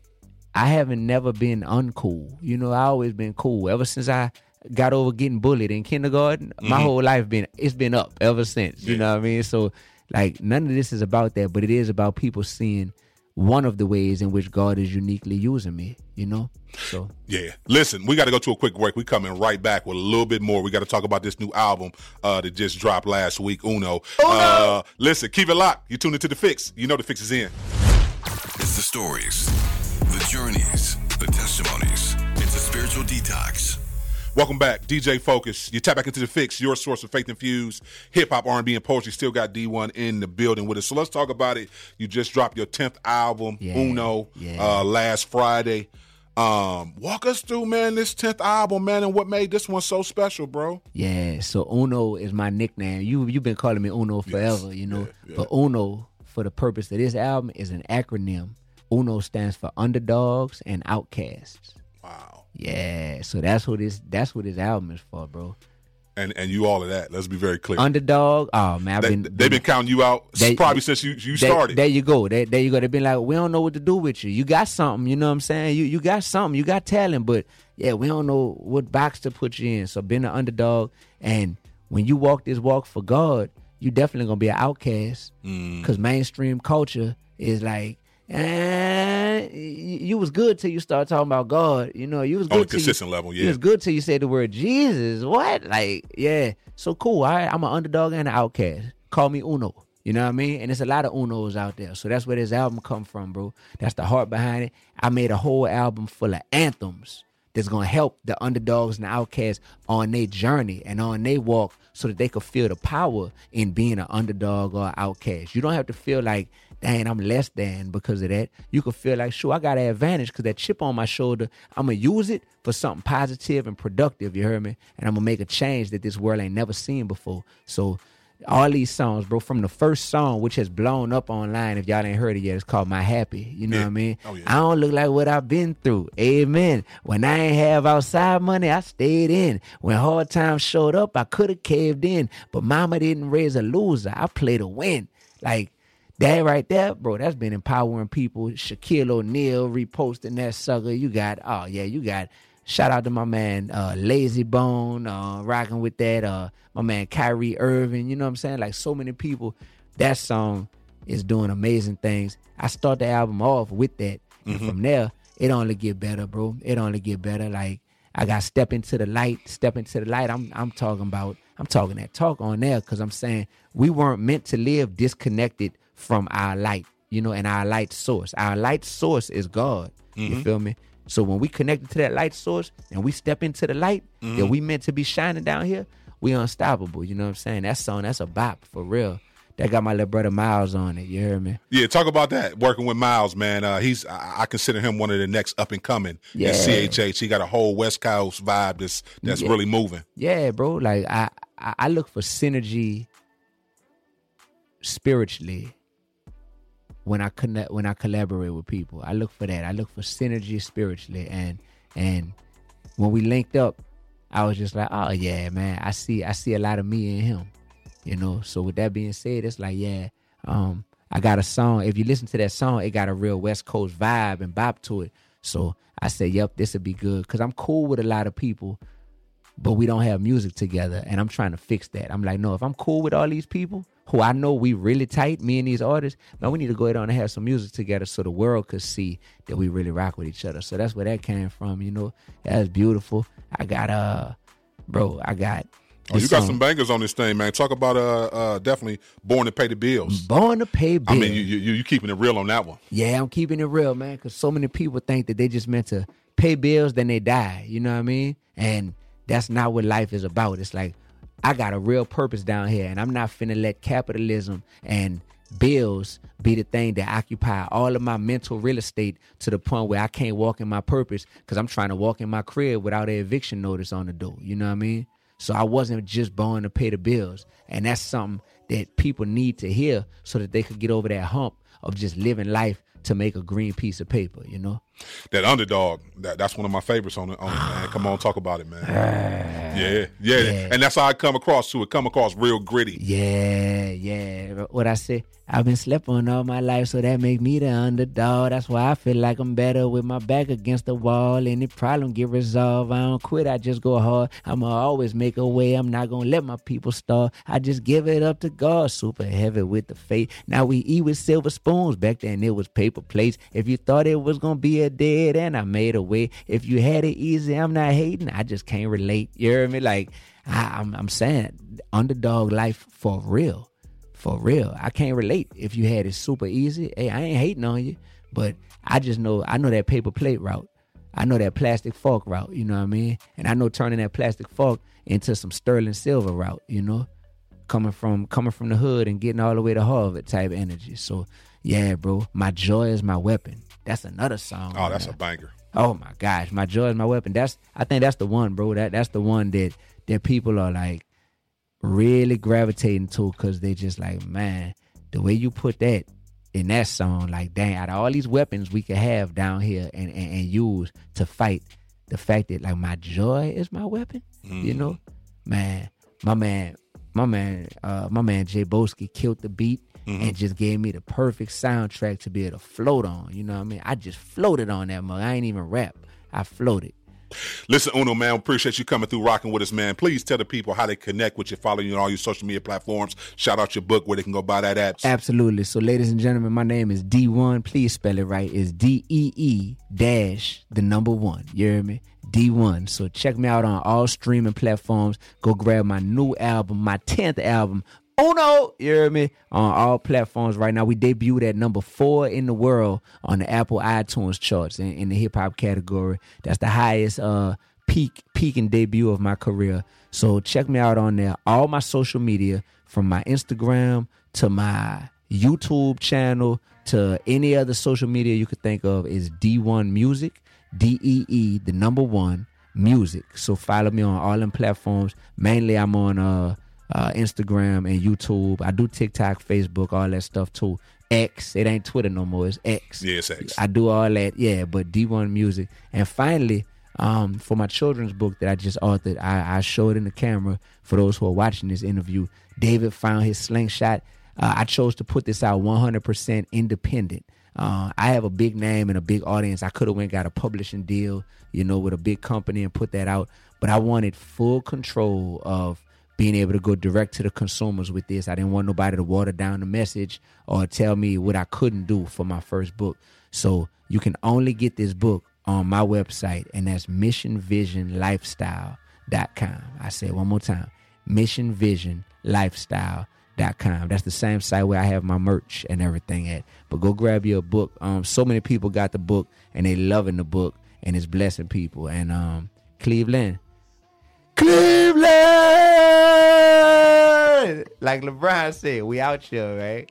I haven't never been uncool. You know, I always been cool. Ever since I got over getting bullied in kindergarten, my whole life been it's been up ever since. You know what I mean? So like none of this is about that, but it is about people seeing one of the ways in which God is uniquely using me, you know? So Yeah. Listen, we got to go to a quick break. We coming right back with a little bit more. We got to talk about this new album uh, that just dropped last week, Uno. Uh, listen, keep it locked. You tune into The Fix. You know The Fix is in. It's the stories, the journeys, the testimonies. It's a spiritual detox. Welcome back, DJ Focus. You tap back into the fix, your source of faith infused hip hop, R and B, and poetry. Still got Dee-1 in the building with us. So let's talk about it. You just dropped your tenth album, Yeah, Uno, yeah. uh, last Friday. Um, walk us through, man, this tenth album, man, and what made this one so special, bro. Yeah, so Uno is my nickname. You you've been calling me Uno forever, you know. yeah, yeah. But Uno, for the purpose of this album, is an acronym. Uno stands for underdogs and outcasts. Wow. Yeah, so that's what this that's what this album is for, bro. And and you all of that. Let's be very clear. Underdog. Oh man, they, been they've been counting you out They- probably since you, you There- started. There you go. There, there you go. They've been like, we don't know what to do with you. You got something, you know what I'm saying? You you got something, you got talent, but yeah, we don't know what box to put you in. So being an underdog and when you walk this walk for God, you definitely gonna be an outcast. Mm. Cause mainstream culture is like, eh, you, you was good till you start talking about God. You know, you was good On a till you- consistent level, You yeah. was good till you said the word Jesus. What? Like, yeah. So cool. All right, I'm an underdog and an outcast. Call me Uno. You know what I mean? And it's a lot of Unos out there. So that's where this album come from, bro. That's the heart behind it. I made a whole album full of anthems that's gonna help the underdogs and the outcasts on their journey and on their walk so that they could feel the power in being an underdog or outcast. You don't have to feel like, dang, I'm less than because of that. You could feel like, sure, I got an advantage because that chip on my shoulder, I'm gonna use it for something positive and productive, you heard me? And I'm gonna make a change that this world ain't never seen before. So all these songs, bro, from the first song, which has blown up online, if y'all ain't heard it yet, it's called My Happy. You know Yeah. what I mean? Oh, yeah. I don't look like what I've been through. Amen. When I ain't have outside money, I stayed in. When hard times showed up, I could have caved in. But mama didn't raise a loser. I played to win. Like that right there, bro, that's been empowering people. Shaquille O'Neal reposting that sucker. You got, oh yeah, you got shout out to my man uh Layzie Bone, uh rocking with that, uh my man Kyrie Irving, you know what I'm saying? Like so many people, that song is doing amazing things. I start the album off with that. And from there, it only get better, bro. It only get better. Like I got step into the light, step into the light. I'm I'm talking about I'm talking that talk on there because I'm saying we weren't meant to live disconnected from our light, you know, and our light source. Our light source is God. You feel me? So when we connected to that light source and we step into the light that we meant to be shining down here, we unstoppable. You know what I'm saying? That song, that's a bop for real. That got my little brother Miles on it. You hear me? Yeah, talk about that. Working with Miles, man. Uh, he's I, I consider him one of the next up and coming Yeah. in CHH. He got a whole West Coast vibe that's that's Yeah. really moving. Yeah, bro. Like I, I, I look for synergy spiritually when I connect when I collaborate with people. I look for that. I look for synergy spiritually, and and when we linked up, I was just like, oh yeah, man. I see I see a lot of me in him, you know. So with that being said, it's like yeah, um, I got a song. If you listen to that song, it got a real West Coast vibe and bop to it. So I said, yep, this would be good because I'm cool with a lot of people but we don't have music together and i'm trying to fix that i'm like no if i'm cool with all these people who i know we really tight me and these artists man we need to go ahead on and have some music together so the world could see that we really rock with each other so that's where that came from you know that's beautiful i got uh bro i got Oh, you got song, some bangers on this thing, man. Talk about uh, uh definitely born to pay the bills. born to pay bills I mean, you, you you keeping it real on that one. Yeah, I'm keeping it real, man, because so many people think that they just meant to pay bills, then they die. You know what I mean? And that's not what life is about. It's like I got a real purpose down here, and I'm not finna let capitalism and bills be the thing that occupy all of my mental real estate to the point where I can't walk in my purpose because I'm trying to walk in my crib without an eviction notice on the door. You know what I mean? So I wasn't just born to pay the bills. And that's something that people need to hear so that they could get over that hump of just living life to make a green piece of paper, you know? That underdog, that, that's one of my favorites on it, on it, man. Ah. Come on, talk about it, man. Ah. yeah, yeah, Yeah. and that's how I come across to it. Come across real gritty. Yeah, yeah. What I say, I've been slept on all my life, so that make me the underdog. That's why I feel like I'm better with my back against the wall. Any problem get resolved. I don't quit, I just go hard. I'ma always make a way. I'm not gonna let my people starve. I just give it up to God. Super heavy with the faith. Now we eat with silver spoons. Back then it was paper plates. If you thought it was gonna be dead end, I made a way. If you had it easy, I'm not hating. I just can't relate. You hear me? Like I, I'm, I'm saying, underdog life for real, for real. I can't relate. If you had it super easy, hey, I ain't hating on you, but I just know I know that paper plate route. I know that plastic fork route, you know what I mean? And I know turning that plastic fork into some sterling silver route, you know? Coming from coming from the hood and getting all the way to Harvard type energy. So yeah, bro, my joy is my weapon. That's another song. Oh, that's a banger. Oh my gosh, my joy is my weapon. That's I think that's the one, bro. That that's the one that that people are like really gravitating to because they just like, man, the way you put that in that song, like, dang, out of all these weapons we could have down here and, and, and use to fight, the fact that like my joy is my weapon, you know, man, my man, my man, uh, my man Jay Boski killed the beat and mm-hmm. just gave me the perfect soundtrack to be able to float on. You know what I mean? I just floated on that mug. I ain't even rap. I floated. Listen, Uno, man, appreciate you coming through, rocking with us, man. Please tell the people how they connect with you, follow you on all your social media platforms. Shout out your book where they can go buy that app. Absolutely. So, ladies and gentlemen, my name is Dee-1. Please spell it right. It's D E E dash the number one. You hear me? Dee-1. So check me out on all streaming platforms. Go grab my new album, my 10th album. Oh no, you hear me? On all platforms right now. We debuted at number four in the world on the Apple iTunes charts in, in the hip hop category. That's the highest uh peak peak and debut of my career. So check me out on there. All my social media, from my Instagram to my YouTube channel to any other social media you could think of, is Dee-1 Music. D E E, the number one music. So follow me on all them platforms. Mainly, I'm on uh, uh, Instagram and YouTube. I do TikTok, Facebook, all that stuff too. X, it ain't Twitter no more. It's X. Yes, X. I do all that, yeah. But Dee-1 Music, and finally, um, for my children's book that I just authored, I, I showed in the camera for those who are watching this interview. David found his slingshot. Uh, I chose to put this out 100% independent. Uh, I have a big name and a big audience. I could have went got a publishing deal, you know, with a big company and put that out, but I wanted full control of being able to go direct to the consumers with this. I didn't want nobody to water down the message or tell me what I couldn't do for my first book. So you can only get this book on my website, and that's missionvisionlifestyle.com. I say one more time missionvisionlifestyle.com. That's the same site where I have my merch and everything at. But go grab your book. Um, so many people got the book and they loving the book and it's blessing people. And um, Cleveland, Cleveland, like LeBron said, we out here, right?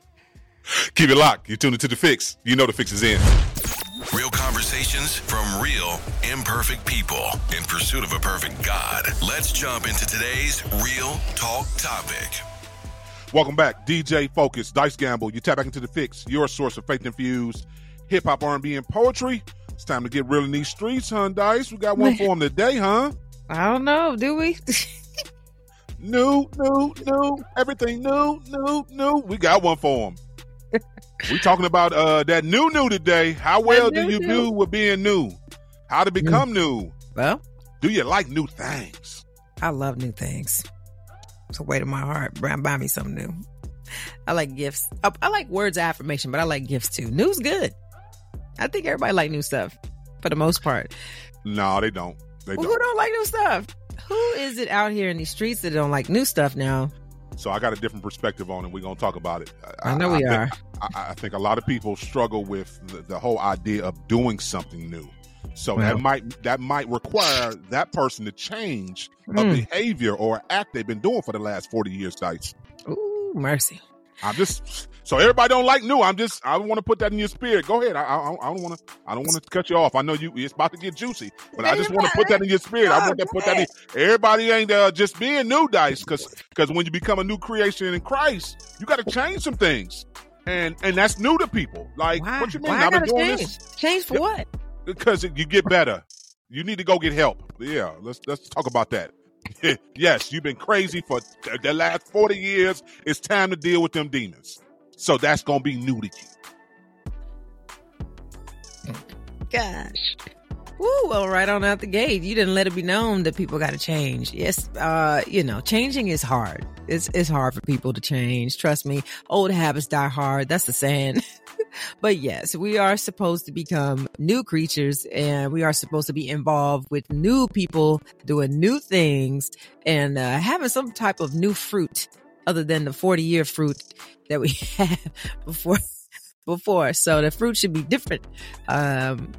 Keep it locked. You're tuned into the fix. You know the fix is in. Real conversations from real, imperfect people in pursuit of a perfect God. Let's jump into today's Real Talk topic. Welcome back, DJ Focus, Dice Gamble. You tap back into the fix, your source of faith infused hip hop, R&B, and poetry. It's time to get real in these streets, huh, Dice? We got one for them today, huh? I don't know. Do we? New, new, new, everything new, new, new. We got one for him. we talking about uh that new new today. How well do you new. do with being new? How to become new? well, Do you like new things? I love new things. It's a way to my heart. Buy buy me something new. I like gifts. I, I like words of affirmation, but I like gifts too. New's good. I think everybody like new stuff for the most part. No, they don't. They Well, don't. who don't like new stuff? Who is it out here in these streets that don't like new stuff now? So I got a different perspective on it. We're gonna talk about it. I know we think- are. I, I think a lot of people struggle with the, the whole idea of doing something new. So that might that might require that person to change a Mm. behavior or act they've been doing for the last forty years. Dice. Ooh, mercy. I'm just so everybody don't like new. I'm just I want to put that in your spirit. Go ahead. I I, I don't want to I don't want to cut you off. I know you it's about to get juicy, but I just want to put that in your spirit. I want to put that in. Everybody ain't uh, just being new, dice, because because when you become a new creation in Christ, you got to change some things, and and that's new to people. Like Why? what you mean? Why I've been doing change? this Change for what? because you get better. You need to go get help. Yeah, let's let's talk about that. yes, you've been crazy for the last 40 years. It's time to deal with them demons. So that's going to be new to you. Gosh. Woo, well, right on out the gate, you didn't let it be known that people got to change. Yes, uh, you know, changing is hard. It's it's hard for people to change. Trust me, old habits die hard. That's the saying. but yes, we are supposed to become new creatures, and we are supposed to be involved with new people doing new things and uh, having some type of new fruit other than the forty year fruit that we had before before. So the fruit should be different. Um,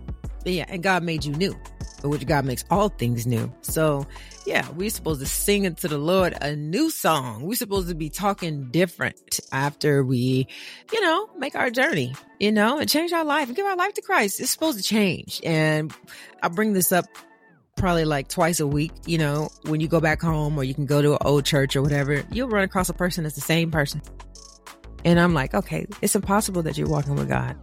yeah, and God made you new, which God makes all things new. So yeah, we're supposed to sing into the Lord a new song. We're supposed to be talking different after we, you know, make our journey, you know, and change our life and give our life to Christ. It's supposed to change. And I bring this up probably like twice a week, you know, when you go back home or you can go to an old church or whatever, you'll run across a person that's the same person. And I'm like, okay, it's impossible that you're walking with God.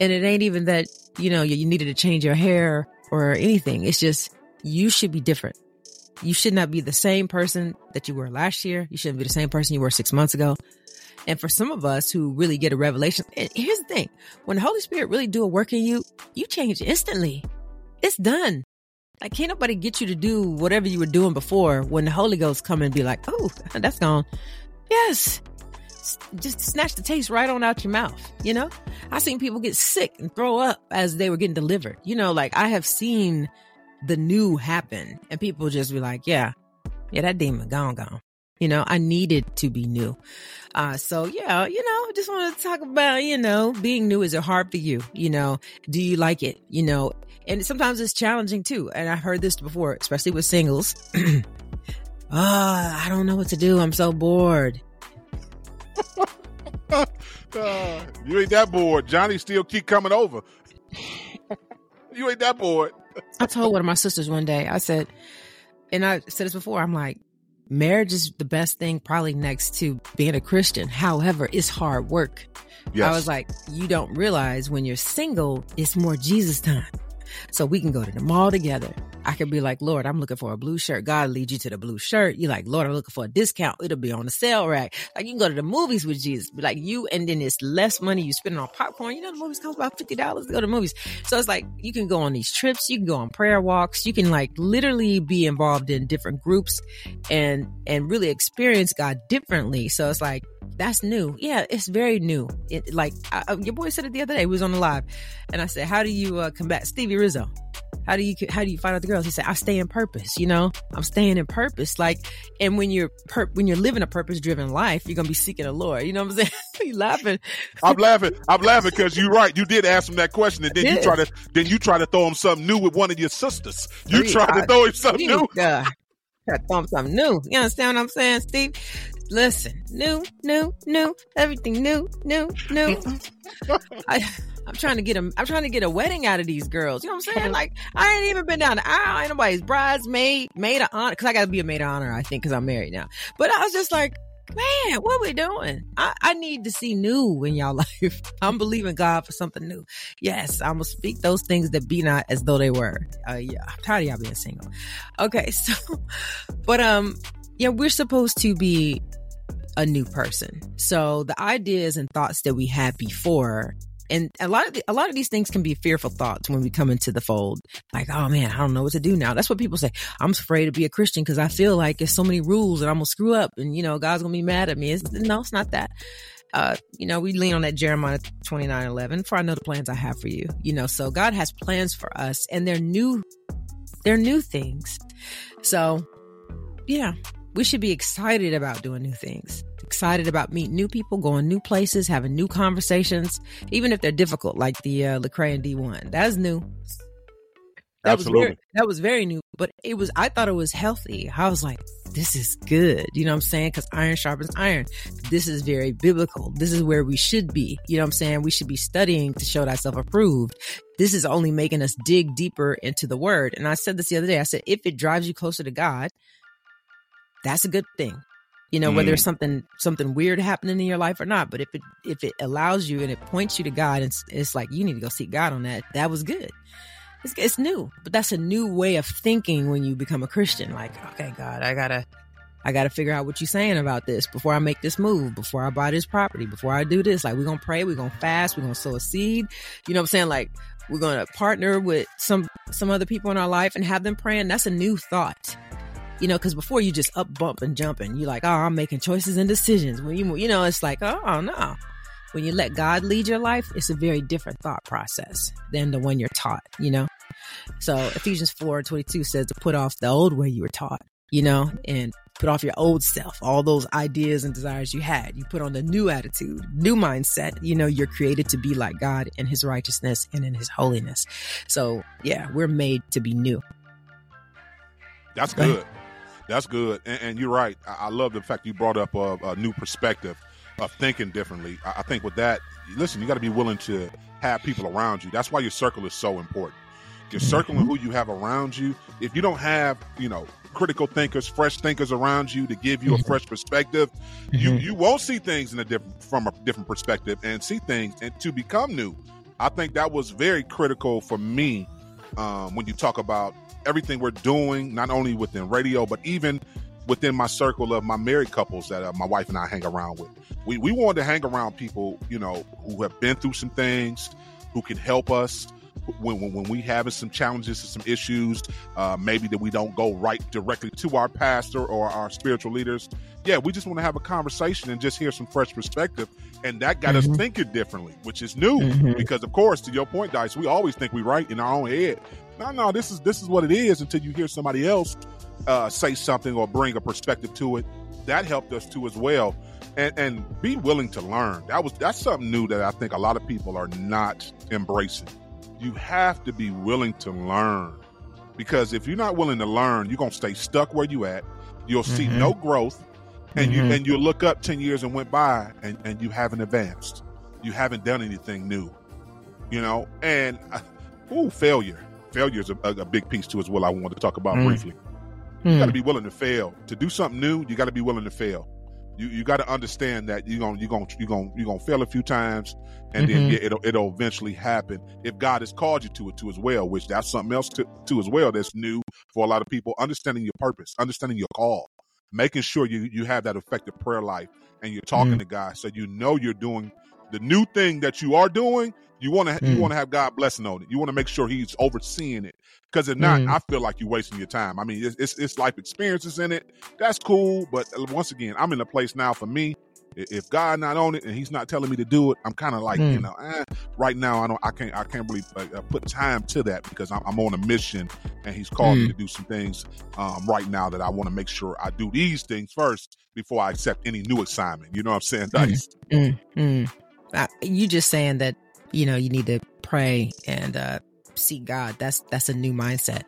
And it ain't even that, you know, you needed to change your hair or anything. It's just, you should be different. You should not be the same person that you were last year. You shouldn't be the same person you were six months ago. And for some of us who really get a revelation, here's the thing. When the Holy Spirit really do a work in you, you change instantly. It's done. Like, can't nobody get you to do whatever you were doing before when the Holy Ghost come and be like, oh, that's gone. Yes. Just snatch the taste right on out your mouth. You know, I seen people get sick and throw up as they were getting delivered. You know, like I have seen the new happen and people just be like, yeah, yeah, that demon gone, gone. You know, I needed to be new. Uh, so yeah, you know, I just want to talk about, you know, being new. Is it hard for you? You know, do you like it? You know, and sometimes it's challenging too. And I've heard this before, especially with singles. Ah, oh, I don't know what to do. I'm so bored. uh, you ain't that bored. Johnny still keep coming over. you ain't that bored. I told one of my sisters one day, I said, and I said this before, I'm like, marriage is the best thing probably next to being a Christian. However, it's hard work. Yes. I was like, you don't realize when you're single, it's more Jesus time. So we can go to the mall together. I could be like, Lord, I'm looking for a blue shirt. God leads you to the blue shirt. You're like, Lord, I'm looking for a discount. It'll be on the sale rack. Like you can go to the movies with Jesus. Be like you, and then it's less money you spending on popcorn. You know, the movies cost about $50 to go to the movies. So it's like you can go on these trips. You can go on prayer walks. You can like literally be involved in different groups and, and really experience God differently. So it's like, that's new. Yeah, it's very new. It, like I, your boy said it the other day. He was on the live, and I said, "How do you uh, combat Stevie Rizzo? How do you how do you find out the girls?" He said, "I stay in purpose. You know, I'm staying in purpose. Like, and when you're per- when you're living a purpose driven life, you're gonna be seeking the Lord. You know what I'm saying? you laughing? I'm laughing. I'm laughing because you're right. You did ask him that question, and then you try to then you try to throw him something new with one of your sisters. You try to throw him something new. Uh, Got to throw him something new. You understand what I'm saying, Steve? Listen, new, new, new, everything new, new, new. I, I'm trying to get a, I'm trying to get a wedding out of these girls. You know what I'm saying? Like, I ain't even been down the aisle. Ain't nobody's bridesmaid, maid of honor. Cause I gotta be a maid of honor, I think, cause I'm married now. But I was just like, man, what we doing? I, I need to see new in y'all life. I'm believing God for something new. Yes, I'm gonna speak those things that be not as though they were. Uh, yeah, I'm tired of y'all being single. Okay, so, but um, yeah, we're supposed to be a new person. So the ideas and thoughts that we had before and a lot of the, a lot of these things can be fearful thoughts when we come into the fold. Like, oh man, I don't know what to do now. That's what people say. I'm afraid to be a Christian because I feel like there's so many rules and I'm gonna screw up, and you know, God's gonna be mad at me. It's, no, it's not that. Uh, you know, we lean on that Jeremiah 29 11, for I know the plans I have for you. You know, so God has plans for us and they're new, they're new things. So, yeah, we should be excited about doing new things, excited about meeting new people, going new places, having new conversations, even if they're difficult, like the uh, Lecrae and Dee-1. That's new. That Absolutely. was very, that was very new, but it was. I thought it was healthy. I was like, "This is good." You know what I'm saying? Because iron sharpens iron. This is very biblical. This is where we should be. You know what I'm saying? We should be studying to show thyself approved. This is only making us dig deeper into the word. And I said this the other day. I said, if it drives you closer to God, that's a good thing you know mm. whether something something weird happening in your life or not but if it if it allows you and it points you to god it's, it's like you need to go seek god on that that was good it's, it's new but that's a new way of thinking when you become a christian like okay god i gotta I got to figure out what you're saying about this before I make this move, before I buy this property, before I do this. Like, we're to pray, we're to fast, we're to sow a seed. You know what I'm saying? Like, we're to partner with some, some other people in our life and have them praying. That's a new thought you know, because before you just up bump and jumping, you're like, oh, I'm making choices and decisions. When you, you know, it's like, oh no. When you let God lead your life, it's a very different thought process than the one you're taught, you know? So Ephesians 4 22 says to put off the old way you were taught, you know, and put off your old self, all those ideas and desires you had. You put on the new attitude, new mindset. You know, you're created to be like God in his righteousness and in his holiness. So, yeah, we're made to be new. That's good. That's good. And, and you're right. I, I, love the fact you brought up a, a new perspective of thinking differently. I, I think with that, listen, you got to be willing to have people around you. That's why your circle is so important. Your circle and who you have around you. If you don't have, you know, critical thinkers, fresh thinkers around you to give you a mm-hmm. fresh perspective, mm-hmm. you you won't see things in a different from a different perspective and see things and to become new. I think that was very critical for me um, when you talk about everything we're doing, not only within radio, but even within my circle of my married couples that uh, my wife and I hang around with. We, we wanted to hang around people, you know, who have been through some things, who can help us, when, when, when we having some challenges and some issues, uh, maybe that we don't go right directly to our pastor or our spiritual leaders. Yeah, we just want to have a conversation and just hear some fresh perspective. And that got mm-hmm. us thinking differently, which is new mm-hmm. because, of course, to your point, Dice, we always think we right in our own head. No, no, this is this is what it is until you hear somebody else uh, say something or bring a perspective to it. That helped us too as well. And, and be willing to learn. That was that's something new that I think a lot of people are not embracing you have to be willing to learn because if you're not willing to learn you're going to stay stuck where you at you'll see mm-hmm. no growth and mm-hmm. you and you'll look up 10 years and went by and, and you haven't advanced you haven't done anything new you know and uh, ooh, failure failure is a, a, big piece too as well i want to talk about mm. briefly you got to mm. be willing to fail to do something new you got to be willing to fail you you got to understand that you're gonna you're gonna you're gonna you're gonna fail a few times, and mm-hmm. then yeah, it'll it'll eventually happen if God has called you to it too as well. Which that's something else to, to as well that's new for a lot of people. Understanding your purpose, understanding your call, making sure you you have that effective prayer life, and you're talking mm-hmm. to God so you know you're doing the new thing that you are doing you want to mm. you want to have God blessing on it. You want to make sure He's overseeing it. Because if not, mm. I feel like you're wasting your time. I mean, it's, it's, it's life experiences in it. That's cool, but uh, once again, I'm in a place now for me. If God not on it and He's not telling me to do it, I'm kind of like mm. you know, eh, right now I don't, I can't, I can't really uh, uh put time to that because I'm, I'm, on a mission and He's called me mm. to do some things um, right now that I want to make sure I do these things first before I accept any new assignment. You know what I'm saying. Dice? Mm. Uh, you just saying that you know, you need to pray and uh, seek God. That's that's a new mindset.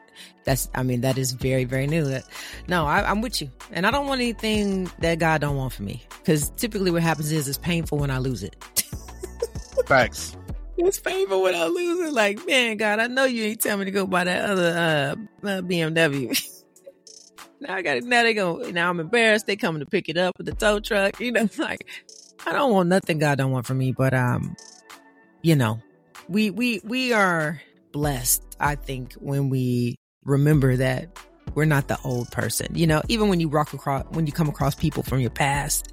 That's I mean that is very very new. No, I, am with you, and I don't want anything that God don't want for me. Because typically what happens is it's painful when I lose it. Thanks. It's painful when I lose it. Like man, God, I know you ain't tell me to go buy that other uh, uh BMW. now I got it. Now they go. Now I'm embarrassed. They coming to pick it up with the tow truck. You know, like I don't want nothing God don't want for me. But um, you know, we we we are blessed, I think, when we remember that we're not the old person. You know, even when you walk across when you come across people from your past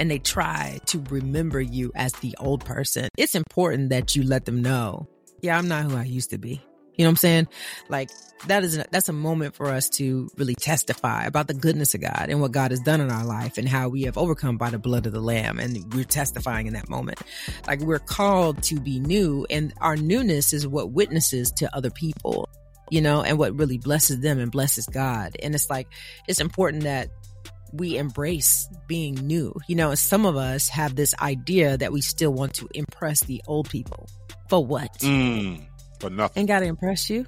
and they try to remember you as the old person, it's important that you let them know, yeah, I'm not who I used to be. You know what I'm saying? Like that is that's a moment for us to really testify about the goodness of God and what God has done in our life and how we have overcome by the blood of the lamb and we're testifying in that moment. Like we're called to be new and our newness is what witnesses to other people, you know, and what really blesses them and blesses God. And it's like it's important that we embrace being new. You know, some of us have this idea that we still want to impress the old people. For what? Mm for nothing. Ain't got to impress you.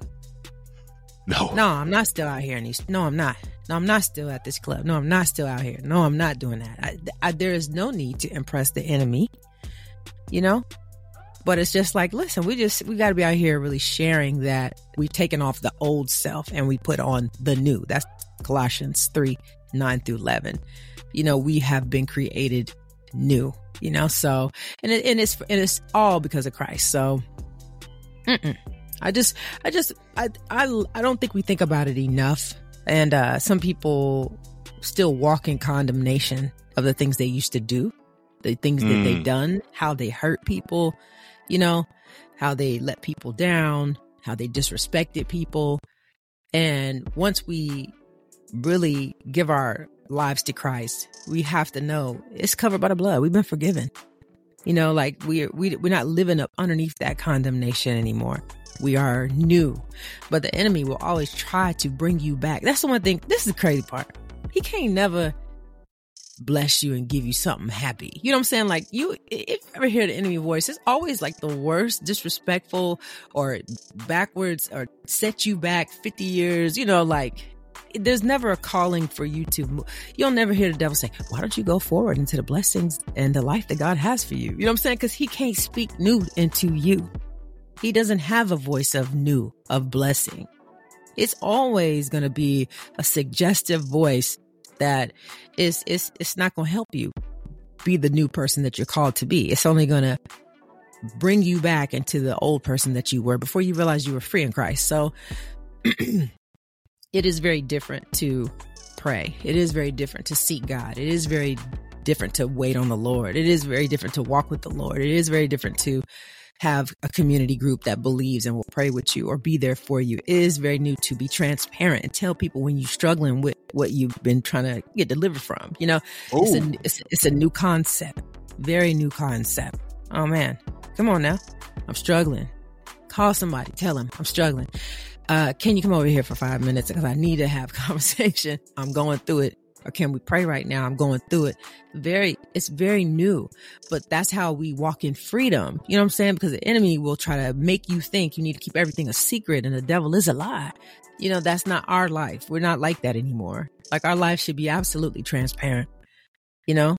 No. No, I'm not still out here. In these, no, I'm not. No, I'm not still at this club. No, I'm not still out here. No, I'm not doing that. I, I, there is no need to impress the enemy, you know? But it's just like, listen, we just, we got to be out here really sharing that we've taken off the old self and we put on the new. That's Colossians 3 9 through 11. You know, we have been created new, you know? So, and, it, and it's, and it's all because of Christ. So, Mm-mm. I just, I just, I, I, I don't think we think about it enough. And uh, some people still walk in condemnation of the things they used to do, the things mm. that they've done, how they hurt people, you know, how they let people down, how they disrespected people. And once we really give our lives to Christ, we have to know it's covered by the blood. We've been forgiven. You know, like we're, we, we're not living up underneath that condemnation anymore. We are new, but the enemy will always try to bring you back. That's the one thing. This is the crazy part. he can't never bless you and give you something happy. You know what I'm saying? Like you, if you ever hear the enemy voice, it's always like the worst, disrespectful, or backwards, or set you back 50 years. You know, like there's never a calling for you to move. You'll never hear the devil say, why don't you go forward into the blessings and the life that God has for you? You know what I'm saying? Cause he can't speak new into you. He doesn't have a voice of new, of blessing. It's always going to be a suggestive voice that is, is, it's not going to help you be the new person that you're called to be. It's only going to bring you back into the old person that you were before you realize you were free in Christ. So it is very different to pray. It is very different to seek God. It is very different to wait on the Lord. It is very different to walk with the Lord. It is very different to have a community group that believes and will pray with you or be there for you. It is very new to be transparent and tell people when you're struggling with what you've been trying to get delivered from. You know, it's a, it's, it's a new concept, very new concept. Oh man, come on now. I'm struggling. Call somebody, tell them I'm struggling uh, can you come over here for five minutes? Because I need to have conversation. I'm going through it. Or can we pray right now? I'm going through it. Very, it's very new, but that's how we walk in freedom. You know what I'm saying? Because the enemy will try to make you think you need to keep everything a secret and the devil is a lie. You know, that's not our life. We're not like that anymore. Like our life should be absolutely transparent, you know?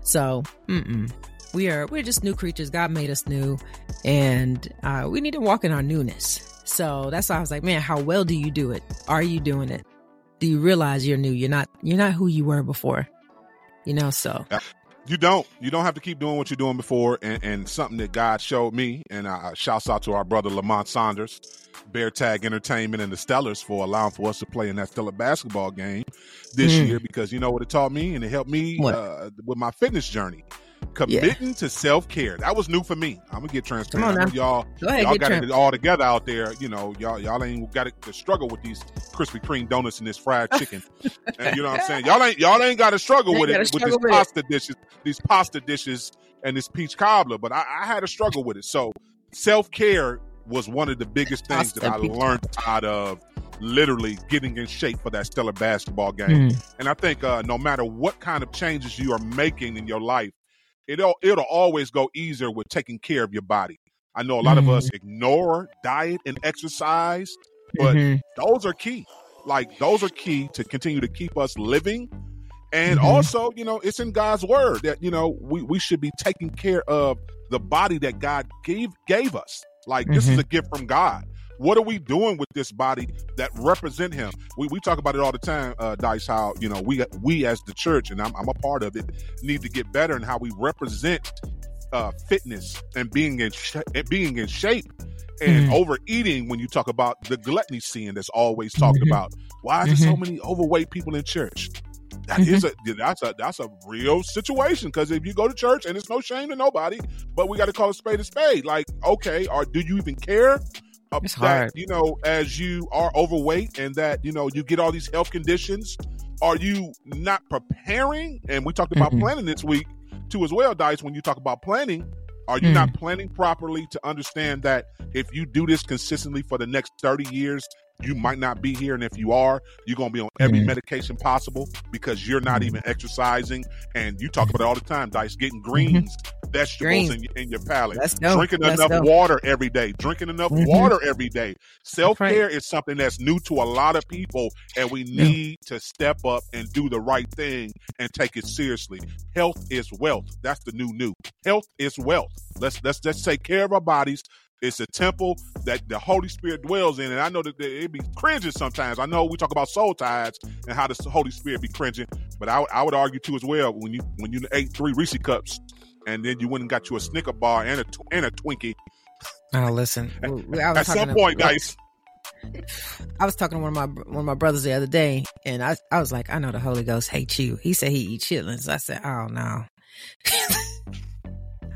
So, mm-mm. We are, we're just new creatures. God made us new and, uh, we need to walk in our newness. So that's why I was like, man, how well do you do it? Are you doing it? Do you realize you're new? You're not you're not who you were before. You know, so you don't. You don't have to keep doing what you're doing before. And, and something that God showed me, and uh, shouts out to our brother Lamont Saunders, Bear Tag Entertainment, and the Stellars for allowing for us to play in that Stellar basketball game this mm. year. Because you know what it taught me, and it helped me uh, with my fitness journey committing yeah. to self care. That was new for me. I'm gonna get transparent. y'all, ahead, y'all got it all together out there. You know, y'all y'all ain't got to struggle with these Krispy Kreme donuts and this fried chicken. and you know what I'm saying? Y'all ain't y'all ain't got to struggle with it with these with pasta it. dishes, these pasta dishes, and this peach cobbler. But I, I had to struggle with it. So self care was one of the biggest things pasta that I learned out of literally getting in shape for that stellar basketball game. Mm. And I think uh, no matter what kind of changes you are making in your life, it'll it'll always go easier with taking care of your body. I know a lot mm-hmm. of us ignore diet and exercise, but mm-hmm. those are key. Like those are key to continue to keep us living. And mm-hmm. also, you know, it's in God's word that, you know, we, we should be taking care of the body that God gave gave us. Like this is mm-hmm. a gift from God. What are we doing with this body that represent him? We, we talk about it all the time, uh, Dice, how, you know, we, we as the church, and I'm, I'm a part of it, need to get better in how we represent uh, fitness and being in, sh- being in shape and mm-hmm. overeating when you talk about the gluttony sin that's always talked mm-hmm. about. Why is mm-hmm. there so many overweight people in church? That is mm-hmm. a that's a that's a real situation because if you go to church and it's no shame to nobody, but we got to call a spade a spade. Like, okay, or do you even care uh, it's that hard. you know as you are overweight and that you know you get all these health conditions are you not preparing and we talked about mm-hmm. planning this week too as well dice when you talk about planning are you mm. not planning properly to understand that if you do this consistently for the next 30 years you might not be here and if you are you're going to be on every mm. medication possible because you're not mm. even exercising and you talk about it all the time dice getting mm-hmm. greens mm-hmm vegetables in, in, your palate. Drinking Let's enough go. water every day. Drinking enough mm-hmm. water every day. Self care right. is something that's new to a lot of people, and we need yeah. to step up and do the right thing and take it seriously. Health is wealth. That's the new new. Health is wealth. Let's let's let's take care of our bodies. It's a temple that the Holy Spirit dwells in. And I know that it be cringing sometimes. I know we talk about soul ties and how the Holy Spirit be cringing, but I, I would argue too as well when you when you ate three Reese cups and then you went and got you a Snicker bar and a and a Twinkie. Oh, listen. At some point, guys. I was talking to one of my one of my brothers the other day, and I I was like, I know the Holy Ghost hates you. He said he eats chitlins. I said, Oh no.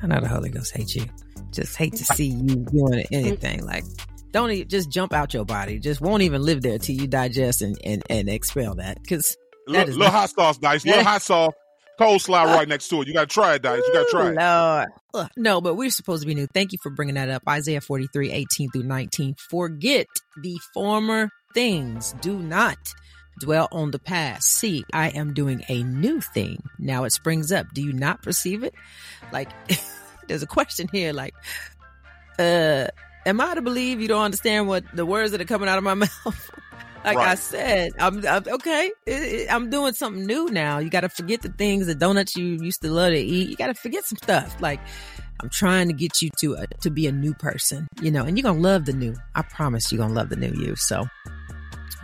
I know the Holy Ghost hates you. Just hate to see you doing anything. Like, don't even, just jump out your body. Just won't even live there till you digest and and, and expel that. Because little, little hot sauce, guys. Little hot sauce coleslaw right next to it. You got to try it, Dice. You got to try it. Lord. No, but we're supposed to be new. Thank you for bringing that up. Isaiah 43, 18 through 19. Forget the former things. Do not dwell on the past. See, I am doing a new thing. Now it springs up. Do you not perceive it? Like, there's a question here. Like, uh, am I to believe you don't understand what the words that are coming out of my mouth? like I said, I'm, I'm okay. It- it- I'm doing something new now. You got to forget the things, the donuts you used to love to eat. You got to forget some stuff. Like I'm trying to get you to a, to be a new person, you know, and you're gonna love the new. I promise you're gonna love the new you. So,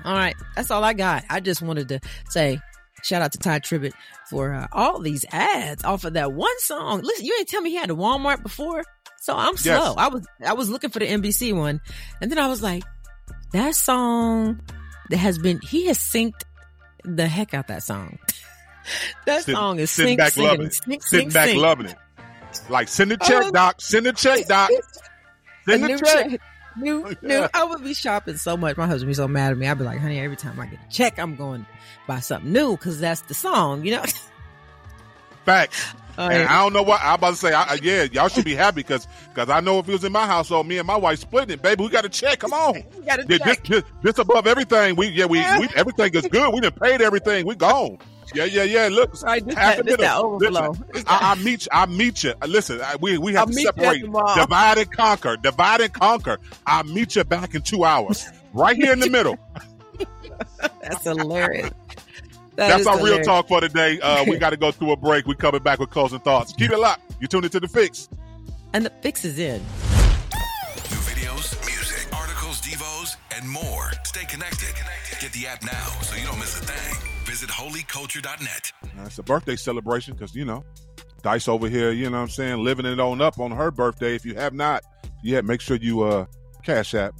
all right, that's all I got. I just wanted to say shout out to Tye Tribbett for uh, all these ads off of that one song. Listen, you ain't tell me he had a Walmart before, so I'm slow. Yes. I was I was looking for the NBC one, and then I was like, that song that has been he has synced the heck out that song. that Sit- song is sitting sync, back singing, loving it. sync, Sitting sync, back sync. loving it. Like send a check, Oh. doc. Send a check, doc. Send a new check. check. New, new. I would be shopping so much. My husband be so mad at me. I'd be like, honey, every time I get a check, I'm going to buy something new because that's the song, you know? Facts. All And. I don't know what I'm about to say. I, yeah, y'all should be happy because because I know if it was in my household, me and my wife splitting it, baby. We got a check. Come on. We got a This, this, check. this, this above everything. We yeah we, we everything is good. We done paid everything. We gone. Yeah yeah yeah. Look, Sorry, this half that- this that overflow. Listen, I, I meet you. I meet you. Listen, I, we we have I'll to meet you at separate. Divide and conquer. Divide and conquer. I'll meet you back in two hours. Right here in the middle. That's hilarious. That That's our real talk for today. Uh, we got to go through a break. We coming back with closing thoughts. Keep it locked. You tuned into the fix. And the fix is in. And more. Stay connected. Get the app now so you don't miss a thing. Visit holyculture.net. Uh, it's a birthday celebration because, you know, Dice over here, you know what I'm saying, living it on up on her birthday. If you have not yet, make sure you uh cash app,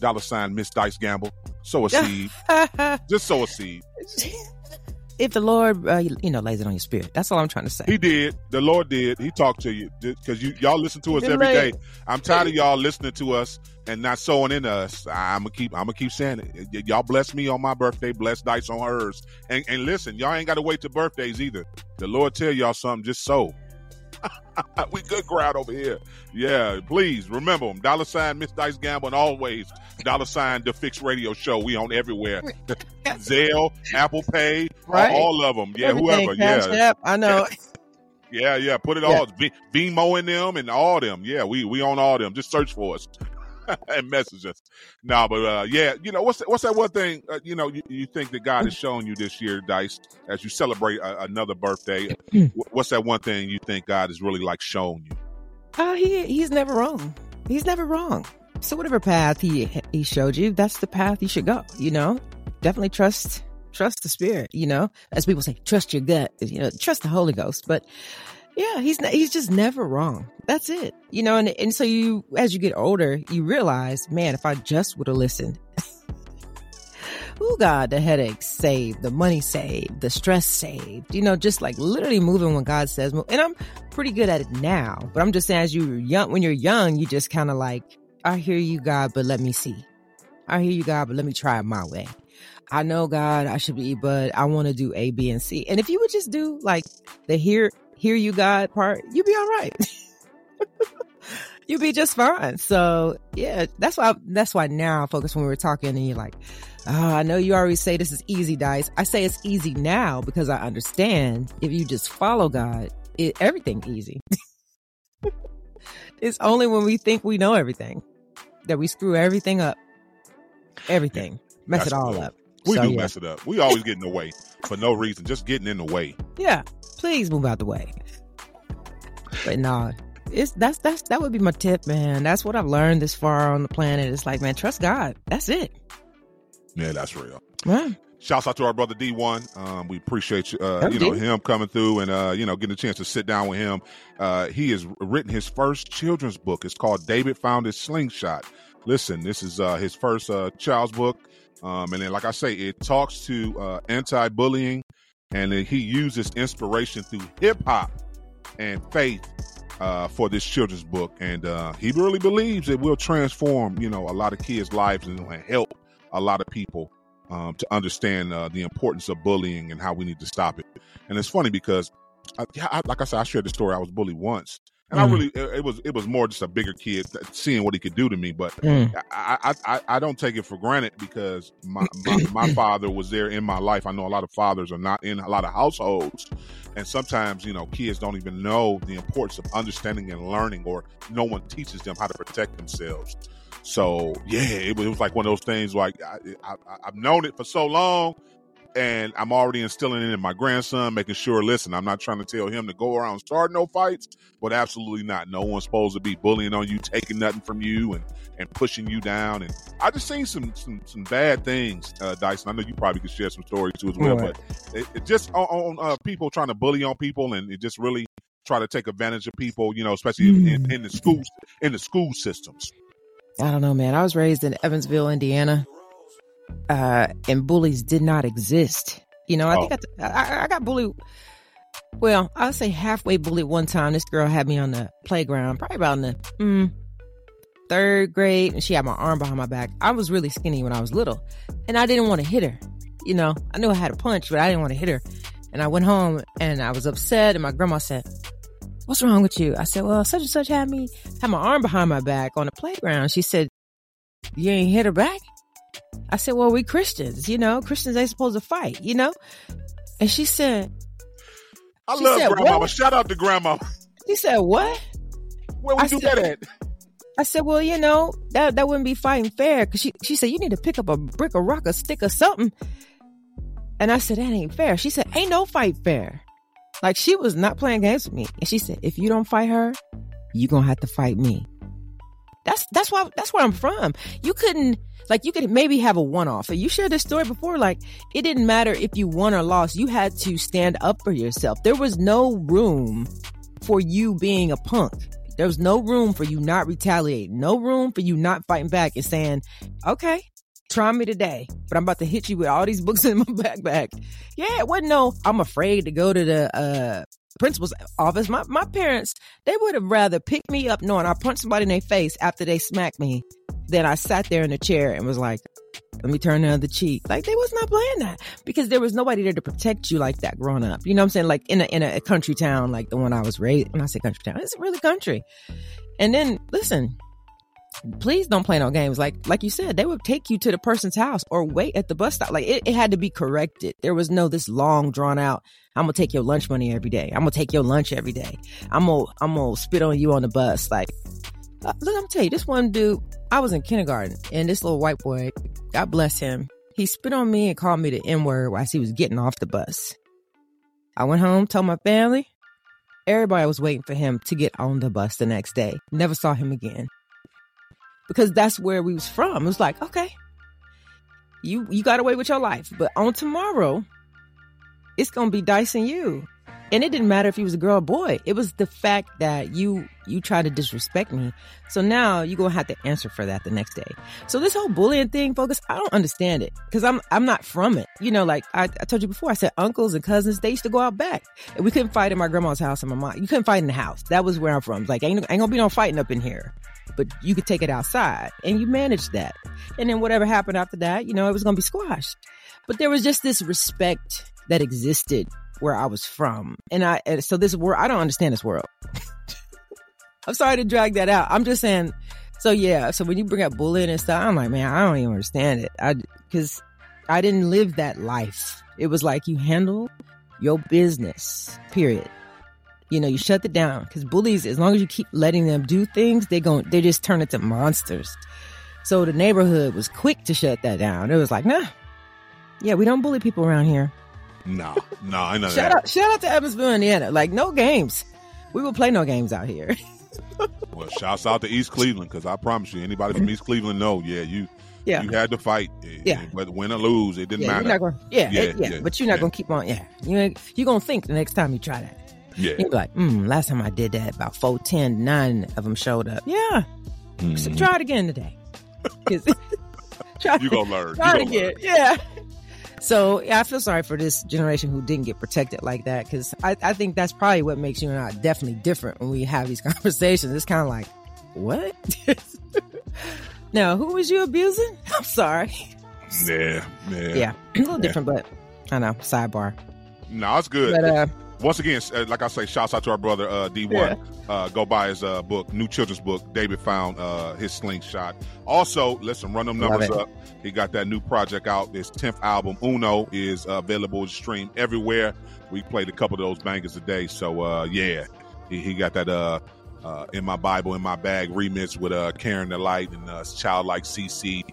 dollar sign Miss Dice Gamble. Sow a seed. Just sow a seed. if the Lord, uh, you know, lays it on your spirit, that's all I'm trying to say. He did. The Lord did. He talked to you because you y'all listen to us every day. I'm tired of y'all listening to us and not sowing into us. I'm gonna keep. I'm gonna keep saying it. Y'all bless me on my birthday. Bless Dice on hers. And and listen, y'all ain't got to wait to birthdays either. The Lord tell y'all something. Just sow. we good crowd over here. Yeah, please remember them. Dollar sign Miss Dice Gamble and always dollar sign the Fix Radio Show. We on everywhere. Zelle, Apple Pay, Right. all of them. Yeah, Everything, whoever. Yeah, I know. yeah, yeah. Put it Yeah. all. Be, in them and all them. Yeah, we we on all them. Just search for us and message us. No, but uh, yeah, you know what's that, what's that one thing uh, you know you, you think that God has shown you this year, Dice, as you celebrate a, another birthday. What's that one thing you think God has really like shown you? Oh, he he's never wrong. He's never wrong. So whatever path he he showed you, that's the path you should go. You know, definitely trust trust the spirit. You know, as people say, trust your gut. You know, trust the Holy Ghost. But yeah, he's he's just never wrong. That's it. You know, and and so you as you get older, you realize, man, if I just would have listened. Oh God, the headaches saved, the money saved, the stress saved. You know, just like literally moving when God says move. And I'm pretty good at it now. But I'm just saying, as you young, when you're young, you just kind of like, I hear you, God, but let me see. I hear you, God, but let me try it my way. I know, God, I should be, but I want to do A, B, and C. And if you would just do like the hear, hear you, God part, you'd be all right. you'd be just fine. So yeah, that's why, that's why now I focus when we were talking and you're like, oh, I know you always say this is easy, Dice. I say it's easy now because I understand if you just follow God, it, everything easy. it's only when we think we know everything that we screw everything up. Everything. Mess That's it all up. We So, do yeah. mess it up. We always get in the way for no reason, just getting in the way. Yeah. Please move out the way. But no, it's that's that's that would be my tip, man. That's what I've learned this far on the planet. It's like, man, trust God. That's it. Yeah, that's real. Right. Shouts out to our brother Dee-1. Um, we appreciate you, uh, you know, D. him coming through and uh, you know, getting a chance to sit down with him. Uh, he has written his first children's book. It's called David Found His Slingshot. Listen, this is uh, his first uh, child's book, um, and then, like I say, it talks to uh, anti-bullying, and then he uses inspiration through hip hop and faith uh, for this children's book. And uh, he really believes it will transform, you know, a lot of kids' lives and and help a lot of people um, to understand uh, the importance of bullying and how we need to stop it. And it's funny because, I, I, like I said, I shared the story. I was bullied once, And I Mm. really, it, it was it was more just a bigger kid seeing what he could do to me. But Mm. I, I, I, I don't take it for granted because my, my, my father was there in my life. I know a lot of fathers are not in a lot of households. And sometimes, you know, kids don't even know the importance of understanding and learning, or no one teaches them how to protect themselves. So, yeah, it was, it was like one of those things like I, I, I've known it for so long, and I'm already instilling it in my grandson, making sure, listen, I'm not trying to tell him to go around start no fights, but absolutely not. No one's supposed to be bullying on you, taking nothing from you, and and pushing you down. And I just seen some some some bad things, uh, Dyson. I know you probably could share some stories too as well, Right. but it, it just on, on uh, people trying to bully on people, and it just really try to take advantage of people, you know, especially in, in the schools in the school systems. I don't know, man. I was raised in Evansville, Indiana, uh, and bullies did not exist. You know, I think I, I, I got bullied. Well, I'll say halfway bullied one time. This girl had me on the playground, probably about in the mm, third grade, and she had my arm behind my back. I was really skinny when I was little, and I didn't want to hit her. You know, I knew I had a punch, but I didn't want to hit her. And I went home and I was upset, and my grandma said, What's wrong with you? I said, Well, such and such had me, had my arm behind my back on the playground. She said, You ain't hit her back? I said, Well, we Christians, you know, Christians ain't supposed to fight, you know? And she said, I She love said, grandmama. what? Shout out to grandma. She said, What? Where we I do said- that at? I said, well, you know, that that wouldn't be fighting fair. Cause she, she said, you need to pick up a brick, a rock, a stick or something. And I said, that ain't fair. She said, ain't no fight fair. Like she was not playing games with me. And she said, if you don't fight her, you gonna have to fight me. That's, that's why, that's where I'm from. You couldn't, like, you could maybe have a one off. You shared this story before. Like, it didn't matter if you won or lost. You had to stand up for yourself. There was no room for you being a punk. There was no room for you not retaliating. No room for you not fighting back and saying, okay, try me today, but I'm about to hit you with all these books in my backpack. Yeah, it wasn't no, I'm afraid to go to the, uh, principal's office. My, my parents, they would have rather picked me up knowing I punched somebody in their face after they smacked me than I sat there in the chair and was like, let me turn the other cheek. Like they was not playing that because there was nobody there to protect you like that growing up. You know what I'm saying? Like in a, in a country town, like the one I was raised, when I say country town, it's really country. And then listen, please don't play no games. Like, like you said, they would take you to the person's house or wait at the bus stop. Like it, it had to be corrected. There was no this long drawn out. I'm gonna take your lunch money every day. I'm gonna take your lunch every day. I'm gonna, I'm gonna spit on you on the bus. Like, uh, look, I'm tell you, this one dude, I was in kindergarten and this little white boy, God bless him, he spit on me and called me the N word while he was getting off the bus. I went home, told my family. Everybody was waiting for him to get on the bus the next day. Never saw him again. Because that's where we was from. It was like, okay, you you got away with your life, but on tomorrow, it's gonna be dicing you. And it didn't matter if he was a girl or boy. It was the fact that you you tried to disrespect me. So now you're gonna have to answer for that the next day. So this whole bullying thing, focus, I don't understand it. Cause I'm I'm not from it. You know, like I, I told you before, I said uncles and cousins, they used to go out back. And we couldn't fight in my grandma's house and my mom. You couldn't fight in the house. That was where I'm from. Like ain't, ain't gonna be no fighting up in here. But you could take it outside and you managed that. And then whatever happened after that, you know, it was gonna be squashed. But there was just this respect that existed where I was from. And I, so this world, I don't understand this world. I'm sorry to drag that out. I'm just saying, so yeah, so when you bring up bullying and stuff, I'm like, man, I don't even understand it. I, cause I didn't live that life. It was like you handle your business, period. You know, you shut it down because bullies, as long as you keep letting them do things, they gon' they just turn into monsters. So the neighborhood was quick to shut that down. It was like, nah, yeah, we don't bully people around here. No, no, I know Shout that. out, shout out to Evansville, Indiana. Like no games. We will play no games out here. Well, shouts out to East Cleveland because I promise you, anybody from East Cleveland know, yeah, you Yeah. you had to fight. It- Yeah. it- whether win or lose, it didn't yeah, matter. you're going. Yeah, Yeah, yeah, yeah, But you're not yeah. gonna keep on. Yeah, you ain't- you gonna think the next time you try that. yeah, You'll be like, mm, last time I did that, about four, ten, nine of them showed up. Yeah, so Mhm. try it again today. try, you gonna learn. try you it gonna again. learn. Yeah. So yeah, I feel sorry for this generation who didn't get protected like that because I, I think that's probably what makes you and I definitely different when we have these conversations. It's kind of like, what? now, who was you abusing? I'm sorry. Yeah, yeah, Yeah, a little different, but I know. Sidebar. No, it's good. But uh, once again, uh, like I say, shouts out to our brother uh, Dee-1. Yeah. Uh, go buy his uh, book, new children's book. David found uh, his slingshot. Also, listen, run them numbers up. He got that new project out. His tenth album, Uno, is uh, available to stream everywhere. We played a couple of those bangers a day. So uh, yeah, he, he got that uh, uh, in my Bible in my bag remix with uh, Karen the Light and uh, Childlike CC.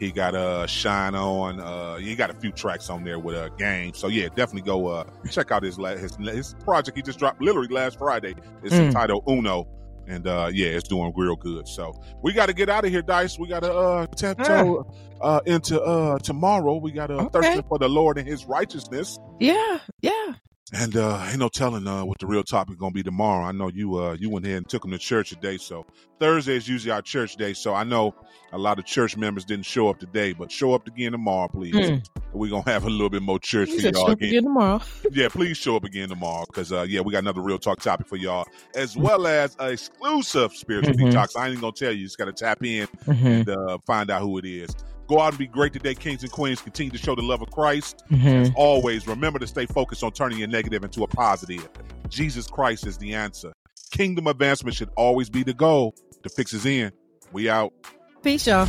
He got uh shine on. Uh, he got a few tracks on there with a uh, game. So yeah, definitely go uh check out his la- his his project. He just dropped literally last Friday. It's Mm. entitled Uno, and uh yeah, it's doing real good. So we got to get out of here, Dice. We got to uh tiptoe uh into uh tomorrow. We got to uh, Okay. thirsting for the Lord and His righteousness. Yeah, yeah. And uh ain't no telling uh what the real topic gonna be tomorrow. I know you uh you went ahead and took them to church today, so Thursday is usually our church day. So I know a lot of church members didn't show up today, but show up again tomorrow, please. Mm. We're gonna have a little bit more church You for y'all again. again tomorrow. Yeah, please show up again tomorrow because uh yeah, we got another real talk topic for y'all, as well as an exclusive spiritual Mhm. detox. I ain't gonna tell you, you just gotta tap in Mhm, and uh, find out who it is. Go out and be great today, kings and queens. Continue to show the love of Christ. mhm. Always remember to stay focused on turning your negative into a positive. Jesus Christ is the answer. Kingdom advancement should always be the goal. The fix is in. We out. Peace, y'all.